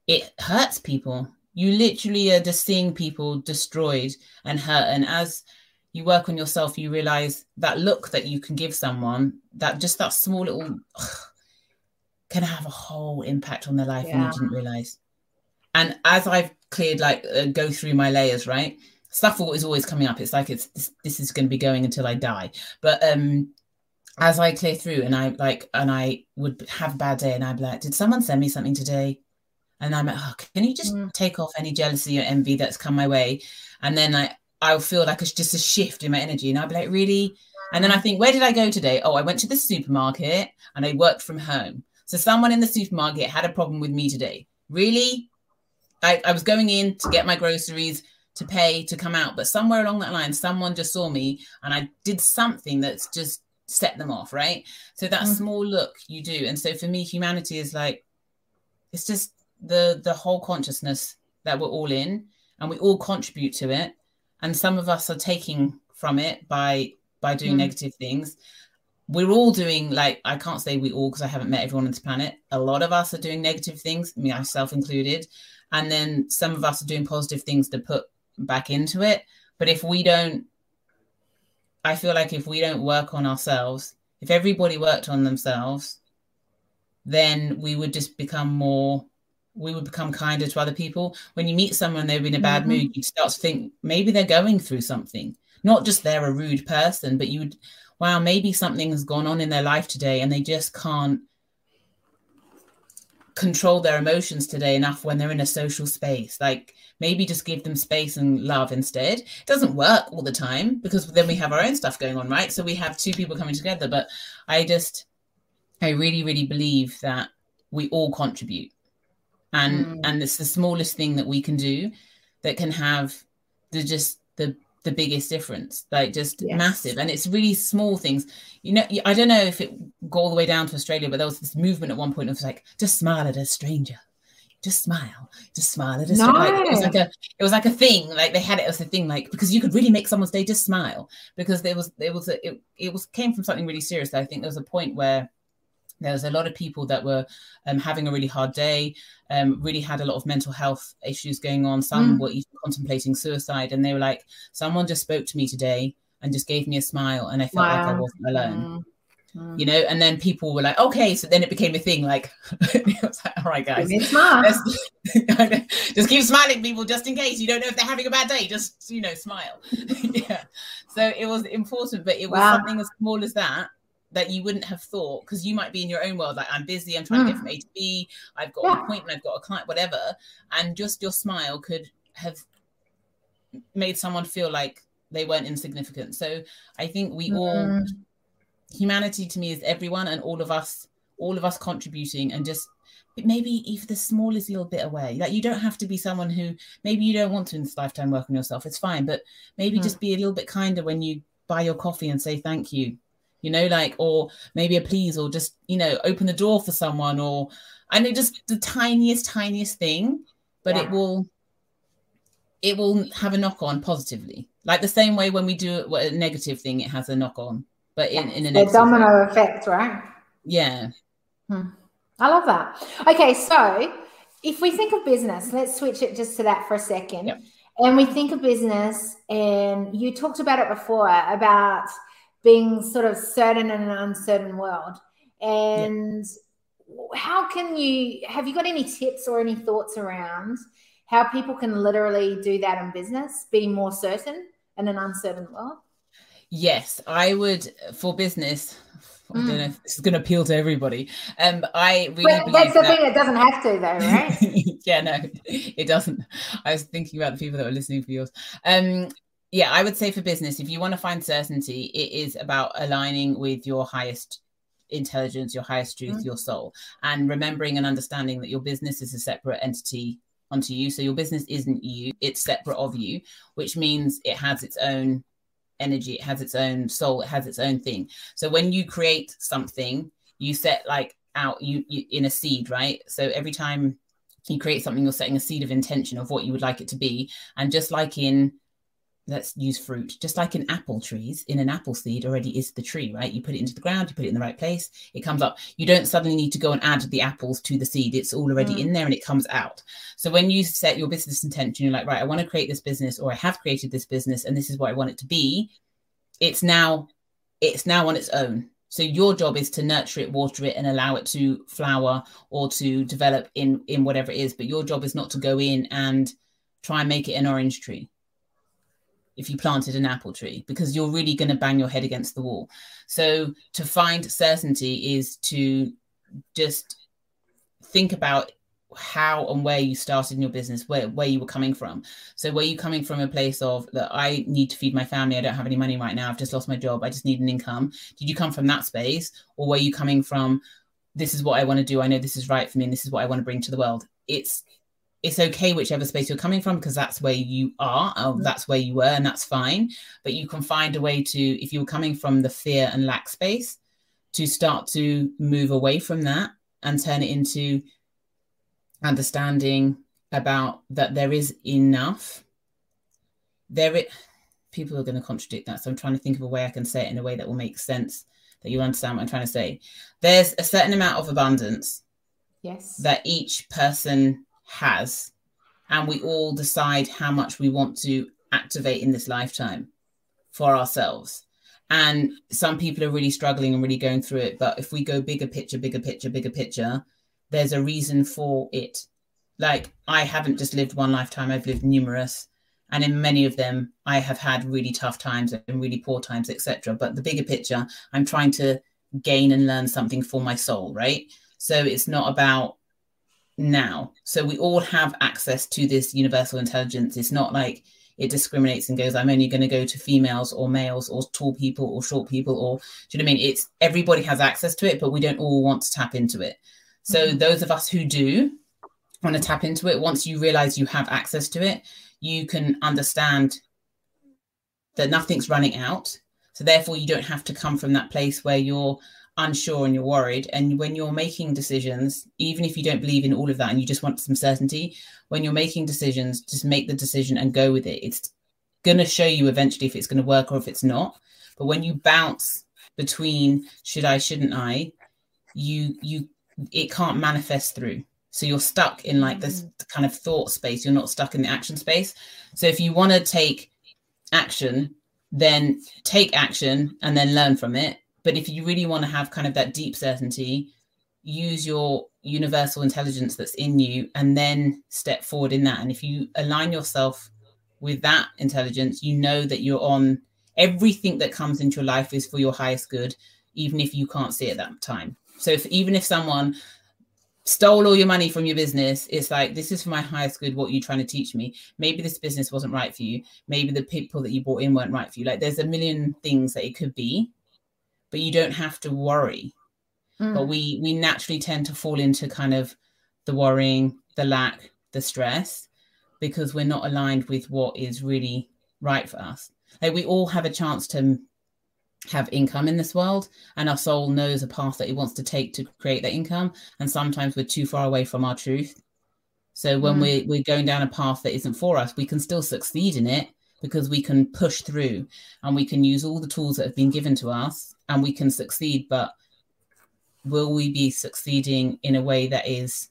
it hurts people. You literally are just seeing people destroyed and hurt. And as you work on yourself, you realize that look that you can give someone, that just that small little ugh, can have a whole impact on their life yeah. and you didn't realize. And as I've cleared, like, uh, go through my layers, right? Stuff is always coming up. It's like it's this, this is going to be going until I die. But um, as I clear through, and I like, and I would have a bad day, and I'd be like, "Did someone send me something today?" And I'm like, oh, "Can you just mm. take off any jealousy or envy that's come my way?" And then I I'll feel like it's just a shift in my energy. And I'll be like, really? And then I think, where did I go today? Oh, I went to the supermarket and I worked from home. So someone in the supermarket had a problem with me today. Really? I, I was going in to get my groceries, to pay, to come out. But somewhere along that line, someone just saw me and I did something that's just set them off, right? So that mm-hmm. small look you do. And so for me, humanity is like, it's just the the whole consciousness that we're all in and we all contribute to it and some of us are taking from it by by doing mm. negative things. We're all doing like i can't say we all because i haven't met everyone on this planet. A lot of us are doing negative things me, myself included. And then some of us are doing positive things to put back into it. But if we don't i feel like if we don't work on ourselves if everybody worked on themselves then we would just become more we would become kinder to other people. When you meet someone, they're in a bad mm-hmm. mood, you start to think maybe they're going through something. Not just they're a rude person, but you would wow, maybe something has gone on in their life today and they just can't control their emotions today enough when they're in a social space. Like maybe just give them space and love instead. It doesn't work all the time because then we have our own stuff going on, right? So we have two people coming together. But I just, I really, really believe that we all contribute. And mm. and it's the smallest thing that we can do that can have the just the the biggest difference like just yes. massive. And it's really small things. You know i don't know if it go all the way down to australia but there was this movement at one point of like just smile at a stranger. Just smile. Just smile at a stranger like, it was like a it was like a thing. Like they had it as a thing like because you could really make someone's day just smile. Because there was there was a, it, it was came from something really serious. I think there was a point where there was a lot of people that were um, having a really hard day, um, really had a lot of mental health issues going on. Some mm. were even contemplating suicide, and they were like, "Someone just spoke to me today and just gave me a smile, and I felt wow. like I wasn't alone." Mm. Mm. You know, and then people were like, "Okay," so then it became a thing. Like, (laughs) like, "All right, guys, (laughs) just keep smiling, people, just in case you don't know if they're having a bad day. Just you know, smile." (laughs) yeah. So it was important, but it was wow. something as small as that that you wouldn't have thought because you might be in your own world like i'm busy i'm trying mm. to get from a to b i've got yeah. an appointment i've got a client whatever and just your smile could have made someone feel like they weren't insignificant so i think we mm. all humanity to me is everyone and all of us all of us contributing and just maybe even the smallest little bit away like you don't have to be someone who maybe you don't want to in this lifetime work on yourself it's fine but maybe mm. just be a little bit kinder when you buy your coffee and say thank you you know, like, or maybe a please, or just, you know, open the door for someone, or I know just the tiniest, tiniest thing, but yeah. it will, it will have a knock on positively. Like the same way when we do a negative thing, it has a knock on, but in, in a domino way. effect, right? Yeah. Hmm. I love that. Okay, so if we think of business, let's switch it just to that for a second. Yep. And we think of business, and you talked about it before about being sort of certain in an uncertain world. And yeah. how can you have you got any tips or any thoughts around how people can literally do that in business, be more certain in an uncertain world? Yes, I would for business. I don't know if this is going to appeal to everybody. Um, I really but that's the that... thing; it doesn't have to, though, right? (laughs) yeah, no, (laughs) it doesn't. I was thinking about the people that were listening for yours. Um, yeah, I would say for business, if you want to find certainty, it is about aligning with your highest intelligence, your highest truth, mm-hmm. your soul, and remembering and understanding that your business is a separate entity onto you. So your business isn't you, it's separate of you, which means it has its own energy, it has its own soul, it has its own thing. So when you create something, you set like out you, you in a seed, right? So every time you create something, you're setting a seed of intention of what you would like it to be. And just like in let's use fruit just like in apple trees in an apple seed already is the tree right? You put it into the ground you put it in the right place it comes up. You don't suddenly need to go and add the apples to the seed it's all already mm. in there and it comes out. So when you set your business intention you're like right i want to create this business or i have created this business and this is what i want it to be it's now it's now on its own. So your job is to nurture it water it and allow it to flower or to develop in in whatever it is but your job is not to go in and try and make it an orange tree if you planted an apple tree because you're really going to bang your head against the wall. So to find certainty is to just think about how and where you started in your business, where, where you were coming from. So were you coming from a place of that I need to feed my family, I don't have any money right now, I've just lost my job, I just need an income. Did you come from that space? Or were you coming from this is what I want to do, I know this is right for me, and this is what I want to bring to the world? It's it's okay whichever space you're coming from because that's where you are or mm-hmm. that's where you were and that's fine. But you can find a way to if you were coming from the fear and lack space to start to move away from that and turn it into understanding about that there is enough. There it people are going to contradict that so i'm trying to think of a way i can say it in a way that will make sense that you understand what i'm trying to say. There's a certain amount of abundance yes. that each person has, and we all decide how much we want to activate in this lifetime for ourselves. And some people are really struggling and really going through it. But if we go bigger picture, bigger picture, bigger picture, there's a reason for it. Like I haven't just lived one lifetime, I've lived numerous. and in many of them i have had really tough times and really poor times etc but the bigger picture i'm trying to gain and learn something for my soul right so it's not about now so we all have access to this universal intelligence it's not like it discriminates and goes i'm only going to go to females or males or tall people or short people or do you know what i mean it's everybody has access to it but we don't all want to tap into it so mm-hmm. those of us who do want to tap into it once you realize you have access to it you can understand that nothing's running out. So therefore, you don't have to come from that place where you're unsure and you're worried. And when you're making decisions, even if you don't believe in all of that and you just want some certainty, when you're making decisions, just make the decision and go with it. It's going to show you eventually if it's going to work or if it's not. But when you bounce between should I, shouldn't I, you you it can't manifest through. So you're stuck in like this mm. kind of thought space. You're not stuck in the action space. So if you want to take action, then take action and then learn from it. But if you really want to have kind of that deep certainty, use your universal intelligence that's in you and then step forward in that. And if you align yourself with that intelligence, you know that you're on everything that comes into your life is for your highest good, even if you can't see it at that time. So if even if someone stole all your money from your business. It's like this is for my highest good what are you trying to teach me. Maybe this business wasn't right for you. Maybe the people that you brought in weren't right for you. Like there's a million things that it could be but you don't have to worry. Mm. but we we naturally tend to fall into kind of the worrying the lack the stress because we're not aligned with what is really right for us. Like we all have a chance to have income in this world and our soul knows a path that it wants to take to create that income and sometimes we're too far away from our truth. So when mm. we're, we're going down a path that isn't for us we can still succeed in it because we can push through and we can use all the tools that have been given to us and we can succeed. But will we be succeeding in a way that is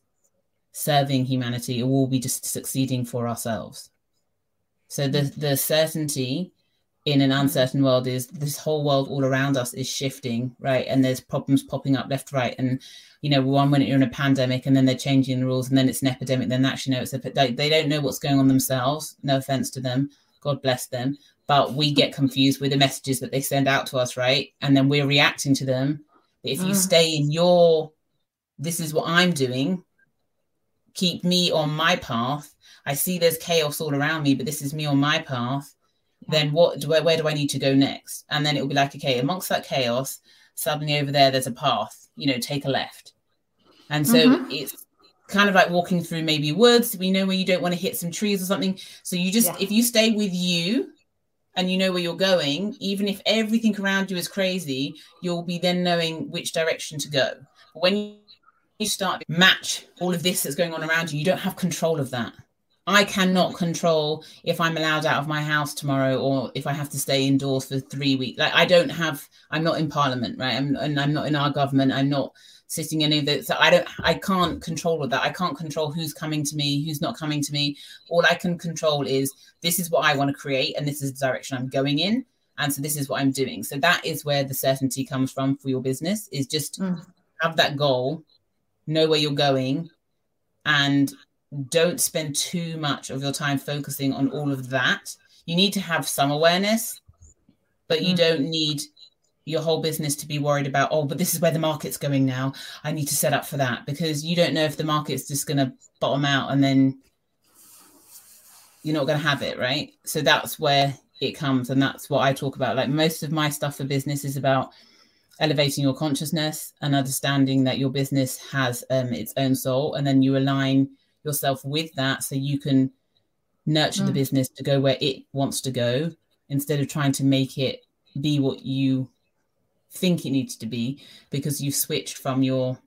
serving humanity or will we just succeeding for ourselves? So the the certainty in an uncertain world is this whole world all around us is shifting, right? And there's problems popping up left, right. And, you know, one minute you're in a pandemic and then they're changing the rules and then it's an epidemic. Then actually, no, it's a, they, they don't know what's going on themselves. No offense to them. God bless them. But we get confused with the messages that they send out to us, right? And then we're reacting to them. But if you mm. stay in your, this is what I'm doing, keep me on my path. I see there's chaos all around me, but this is me on my path then what do I, where do I need to go next? And then it will be like, okay, amongst that chaos, suddenly over there, there's a path, you know, take a left. And so mm-hmm. it's kind of like walking through maybe woods, we know where you don't want to hit some trees or something. So you just, yeah. if you stay with you and you know where you're going, even if everything around you is crazy, you'll be then knowing which direction to go. When you start match all of this that's going on around you, you don't have control of that. I cannot control if I'm allowed out of my house tomorrow or if I have to stay indoors for three weeks. Like I don't have, I'm not in parliament, right? I'm, and I'm not in our government. I'm not sitting in any of it. So I don't, I can't control all that. I can't control who's coming to me, who's not coming to me. All I can control is this is what I want to create and this is the direction I'm going in. And so this is what I'm doing. So that is where the certainty comes from for your business is just mm. have that goal, know where you're going and don't spend too much of your time focusing on all of that. You need to have some awareness, but you mm. don't need your whole business to be worried about, oh, but this is where the market's going now. I need to set up for that because you don't know if the market's just going to bottom out and then you're not going to have it, right? So that's where it comes. And that's what I talk about. Like most of my stuff for business is about elevating your consciousness and understanding that your business has um, its own soul. And then you align yourself with that so you can nurture mm. the business to go where it wants to go instead of trying to make it be what you think it needs to be because you've switched from your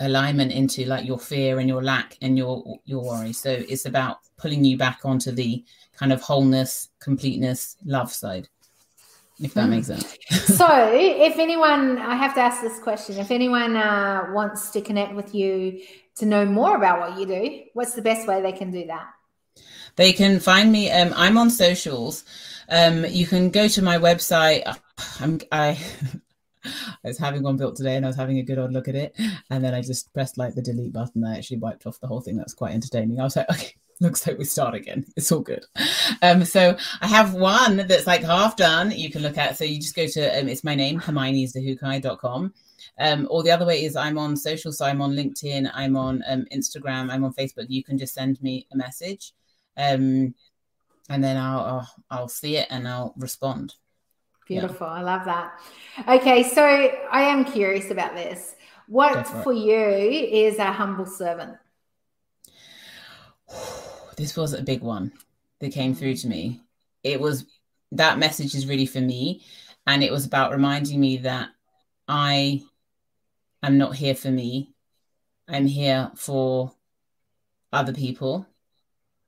alignment into like your fear and your lack and your your worry so it's about pulling you back onto the kind of wholeness completeness love side if that mm. makes sense so (laughs) if anyone i have to ask this question if anyone uh, wants to connect with you to know more about what you do, what's the best way they can do that? They can find me. Um, I'm on socials. Um, you can go to my website. (sighs) I'm, I, (laughs) I was having one built today and I was having a good old look at it. And then I just pressed like the delete button. I actually wiped off the whole thing. That's quite entertaining. I was like, (laughs) okay, looks like we start again. It's all good. Um, so I have one that's like half done. You can look at. So you just go to um, it's my name hermionesihukai.com. Um, or the other way is I'm on social. So I'm on LinkedIn. I'm on um, Instagram. I'm on Facebook. You can just send me a message, um, and then I'll, I'll I'll see it and I'll respond. Beautiful. Yeah. I love that. Okay, so I am curious about this. What for you is a humble servant? (sighs) this was a big one that came through to me. It was that message is really for me. And it was about reminding me that I am not here for me. I'm here for other people.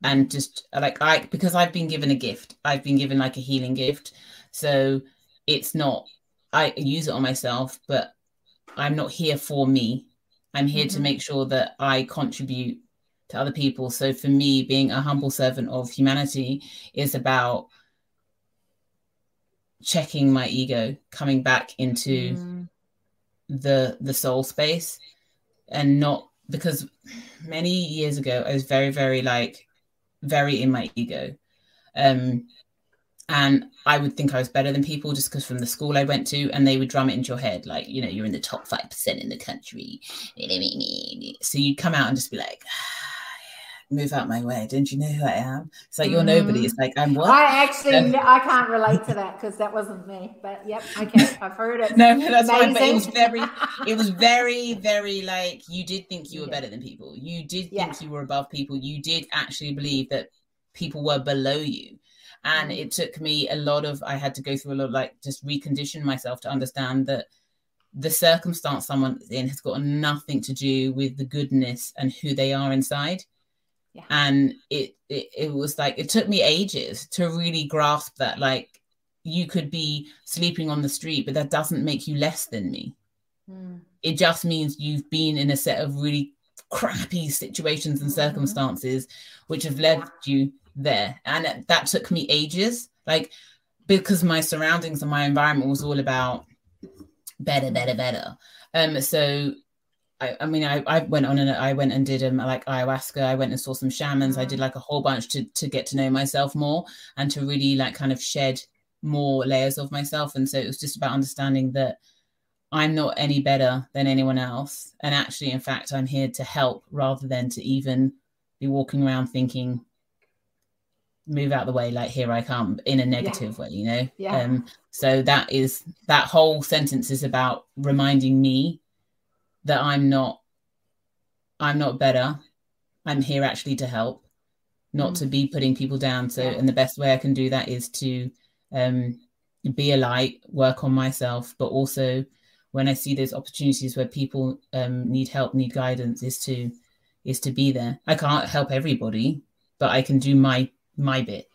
And just like I, because I've been given a gift, I've been given like a healing gift. So it's not, I use it on myself, but I'm not here for me. I'm here mm-hmm. to make sure that I contribute to other people. So for me, being a humble servant of humanity is about checking my ego, coming back into mm. The the soul space, and not because many years ago I was very, very like very in my ego. Um and I would think I was better than people just because from the school I went to, and they would drum it into your head, like, you know, you're in the top 5% in the country. So you'd come out and just be like, move out my way. Don't you know who I am? It's like you're nobody. It's like I'm what? I actually um, I can't relate to that because that wasn't me. But yep, okay, (laughs) I've heard it. no, that's Amazing. fine. But it was very, it was very, very like you did think you were yeah. better than people. You did yeah. think you were above people. You did actually believe that people were below you. And mm. it took me a lot of I had to go through a lot of like just recondition myself to understand that the circumstance someone's in has got nothing to do with the goodness and who they are inside yeah. and it, it it was like it took me ages to really grasp that like you could be sleeping on the street but that doesn't make you less than me mm. it just means you've been in a set of really crappy situations and mm-hmm. circumstances which have led you there and that took me ages like because my surroundings and my environment was all about better better better um so I, I mean, I, I went on and I went and did um like ayahuasca. I went and saw some shamans. Mm-hmm. I did mm. like a whole bunch to to get to know myself more and to really like kind of shed more layers of myself. And so it was just about understanding that I'm not any better than anyone else. And actually, in fact, I'm here to help rather than to even be walking around thinking, move out the way, like here I come in a negative yeah. way, you know? Yeah. Um, so that is that whole sentence is about reminding me that I'm not I'm not better. I'm here actually to help, not mm. to be putting people down. So, yeah. and the best way I can do that is to um, be a light, work on myself, but also when I see those opportunities where people um, need help, need guidance, is to is to be there. I can't help everybody, but I can do my my bit.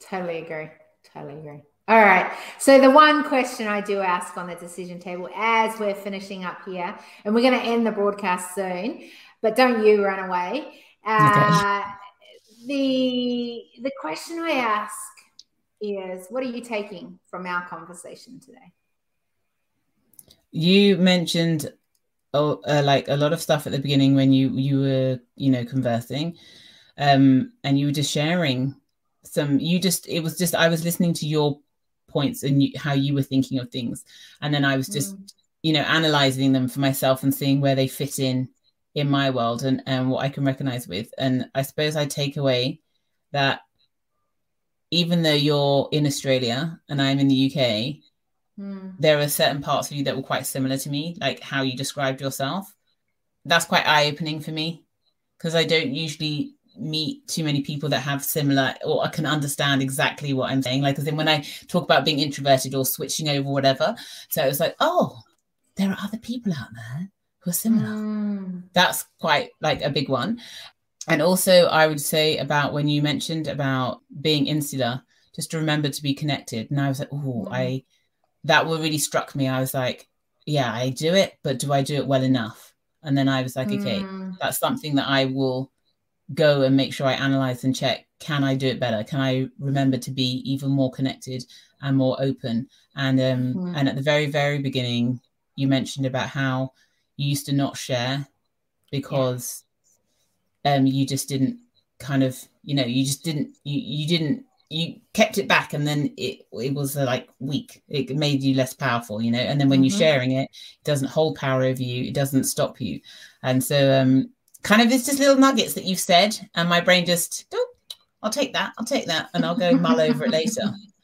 Totally agree. Totally agree. All right. So the one question I do ask on the decision table as we're finishing up here, and we're going to end the broadcast soon, but don't you run away. Uh, okay. The the question I ask is, what are you taking from our conversation today? You mentioned oh, uh, like a lot of stuff at the beginning when you you were you know conversing, um, and you were just sharing some. You just it was just I was listening to your points and you, how you were thinking of things and then i was just mm. you know analyzing them for myself and seeing where they fit in in my world and and what i can recognize with and i suppose i take away that even though you're in australia and i'm in the uk mm. there are certain parts of you that were quite similar to me like how you described yourself that's quite eye-opening for me because i don't usually meet too many people that have similar or I can understand exactly what I'm saying. Like, as in when I talk about being introverted or switching over, whatever. So it's like, oh, there are other people out there who are similar. Mm. That's quite like a big one. And also, I would say about when you mentioned about being insular, just to remember to be connected. And I was like, oh, mm. I that really struck me. I was like, yeah, I do it, but do I do it well enough? And then I was like, okay, mm. that's something that I will go and make sure I analyze and check can I do it better? Can I remember to be even more connected and more open? And um mm. and at the very very beginning you mentioned about how you used to not share because yeah. um you just didn't kind of you know you just didn't you you didn't you kept it back and then it it was uh, like weak it made you less powerful you know and then when mm-hmm. you're sharing it it doesn't hold power over you it doesn't stop you and so um kind of it's just little nuggets that you've said and my brain just oh, i'll take that i'll take that and i'll go mull over it later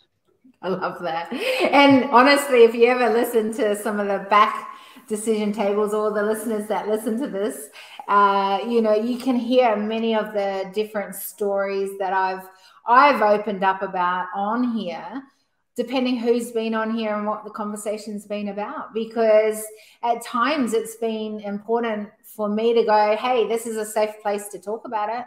(laughs) i love that and honestly if you ever listen to some of the back decision tables or the listeners that listen to this uh, you know you can hear many of the different stories that i've I've opened up about on here, depending who's been on here and what the conversation's been about. Because at times it's been important for me to go, hey, this is a safe place to talk about it.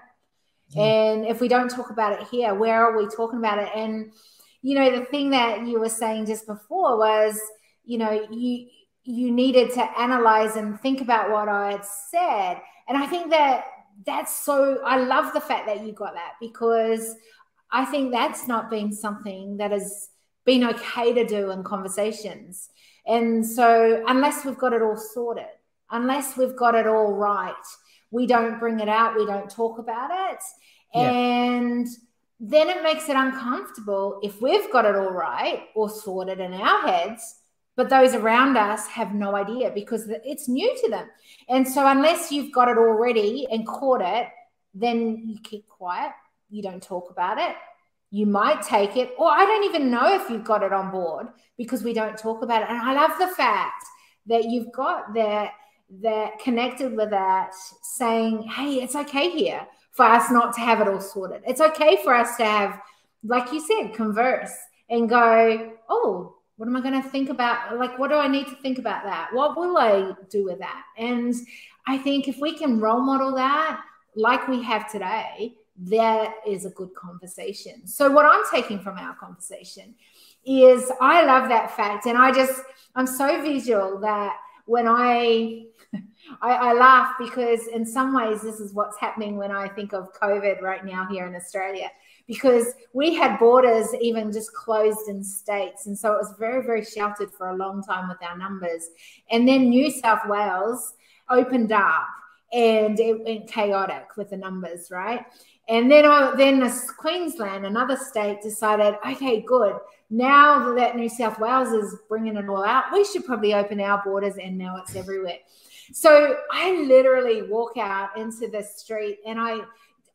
Yeah. And if we don't talk about it here, where are we talking about it? And, you know, the thing that you were saying just before was, you know, you you needed to analyze and think about what I had said. And I think that that's so I love the fact that you got that because I think that's not been something that has been okay to do in conversations. And so, unless we've got it all sorted, unless we've got it all right, we don't bring it out, we don't talk about it. Yeah. And then it makes it uncomfortable if we've got it all right or sorted in our heads, but those around us have no idea because it's new to them. And so, unless you've got it already and caught it, then you keep quiet you don't talk about it. You might take it, or I don't even know if you've got it on board because we don't talk about it. And I love the fact that you've got that that connected with that saying, hey, it's okay here for us not to have it all sorted. It's okay for us to have, like you said, converse and go, oh, what am I going to think about? Like, what do I need to think about that? What will I do with that? And I think if we can role model that, like we have today, that is a good conversation. So, what I'm taking from our conversation is I love that fact. And I just, I'm so visual that when I, I, I, laugh because in some ways this is what's happening when I think of COVID right now here in Australia. Because we had borders even just closed in states. And so it was very, very sheltered for a long time with our numbers. And then New South Wales opened up and it went chaotic with the numbers, right? And then, I, then Queensland, another state, decided, okay, good. Now that New South Wales is bringing it all out, we should probably open our borders, and now it's everywhere. So I literally walk out into the street, and I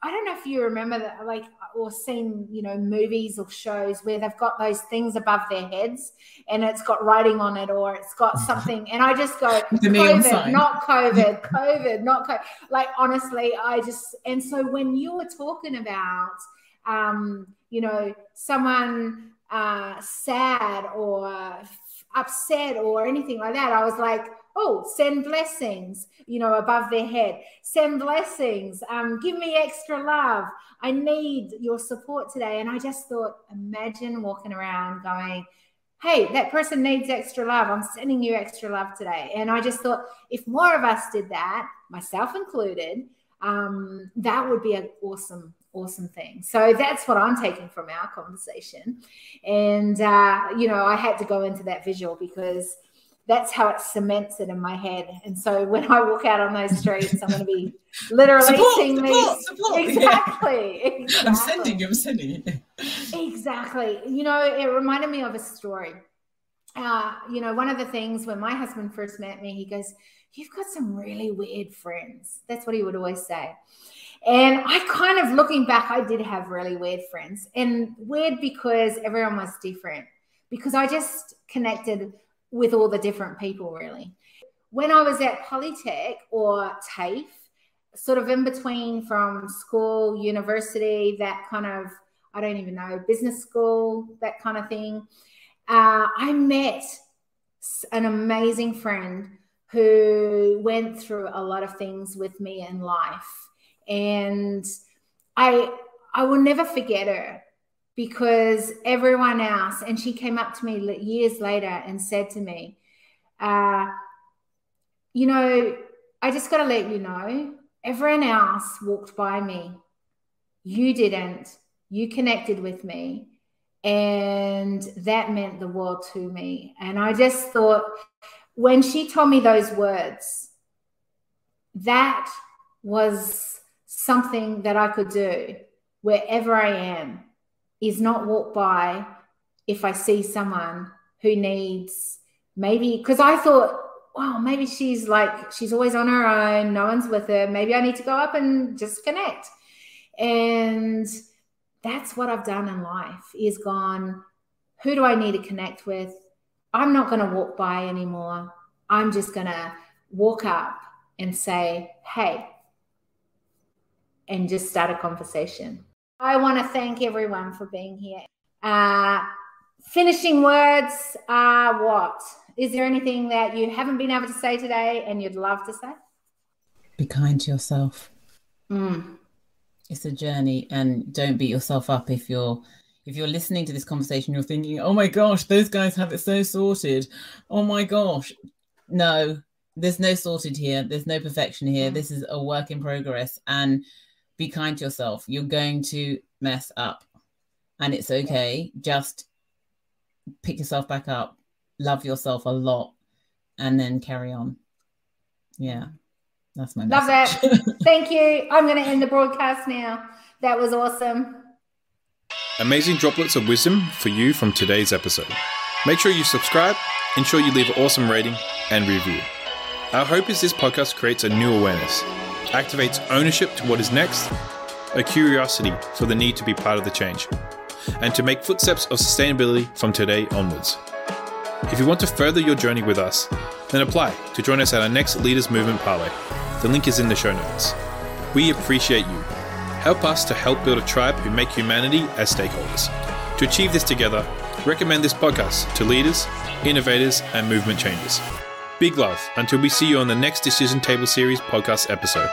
I don't know if you remember that, like, or seen, you know, movies or shows where they've got those things above their heads and it's got writing on it or it's got something. And I just go, (laughs) COVID, not COVID, COVID, not COVID. Like, honestly, I just, and so when you were talking about, um, you know, someone uh, sad or upset or anything like that, I was like, oh, send blessings, you know, above their head. Send blessings. Um, give me extra love. I need your support today. And I just thought, imagine walking around going, hey, that person needs extra love. I'm sending you extra love today. And I just thought, if more of us did that, myself included, um, that would be an awesome, awesome thing. So that's what I'm taking from our conversation. And, uh, you know, I had to go into that visual because that's how it cements it in my head. And so when I walk out on those streets, I'm going to be literally support, seeing support, these. Support. Exactly, yeah. exactly. I'm sending you, I'm sending exactly. You know, it reminded me of a story. Uh, you know, one of the things when my husband first met me, he goes, You've got some really weird friends. That's what he would always say. And I kind of looking back, I did have really weird friends. And weird because everyone was different. Because I just connected with all the different people, really. When I was at Polytech or TAFE, sort of in between from school, university, that kind of, I don't even know, business school, that kind of thing, uh, I met an amazing friend who went through a lot of things with me in life. And I I will never forget her because everyone else, and she came up to me years later and said to me, uh, You know, I just got to let you know, everyone else walked by me. You didn't. You connected with me. And that meant the world to me. And I just thought, when she told me those words, that was something that I could do wherever I am is not walk by if I see someone who needs maybe because I thought, wow, maybe she's like she's always on her own, no one's with her. Maybe I need to go up and just connect. And that's what I've done in life is gone, who do I need to connect with? I'm not going to walk by anymore. I'm just going to walk up and say, hey, and just start a conversation. I want to thank everyone for being here. Uh, finishing words are what? Is there anything that you haven't been able to say today and you'd love to say? Be kind to yourself. Mm. It's a journey, and don't beat yourself up if you're if you're listening to this conversation. You're thinking, "Oh my gosh, those guys have it so sorted." Oh my gosh, no, there's no sorted here. There's no perfection here. Mm. This is a work in progress, and be kind to yourself. You're going to mess up, and it's okay. Just pick yourself back up, love yourself a lot, and then carry on. Yeah, that's my love message. that. (laughs) Thank you. I'm going to end the broadcast now. That was awesome. Amazing droplets of wisdom for you from today's episode. Make sure you subscribe, ensure you leave an awesome rating and review. Our hope is this podcast creates a new awareness, activates ownership to what is next, a curiosity for the need to be part of the change, and to make footsteps of sustainability from today onwards. If you want to further your journey with us, then apply to join us at our next Leaders Movement Parlay. The link is in the show notes. We appreciate you. Help us to help build a tribe who make humanity as stakeholders. To achieve this together, recommend this podcast to leaders, innovators, and movement changers. Big love until we see you on the next Decision Table Series podcast episode.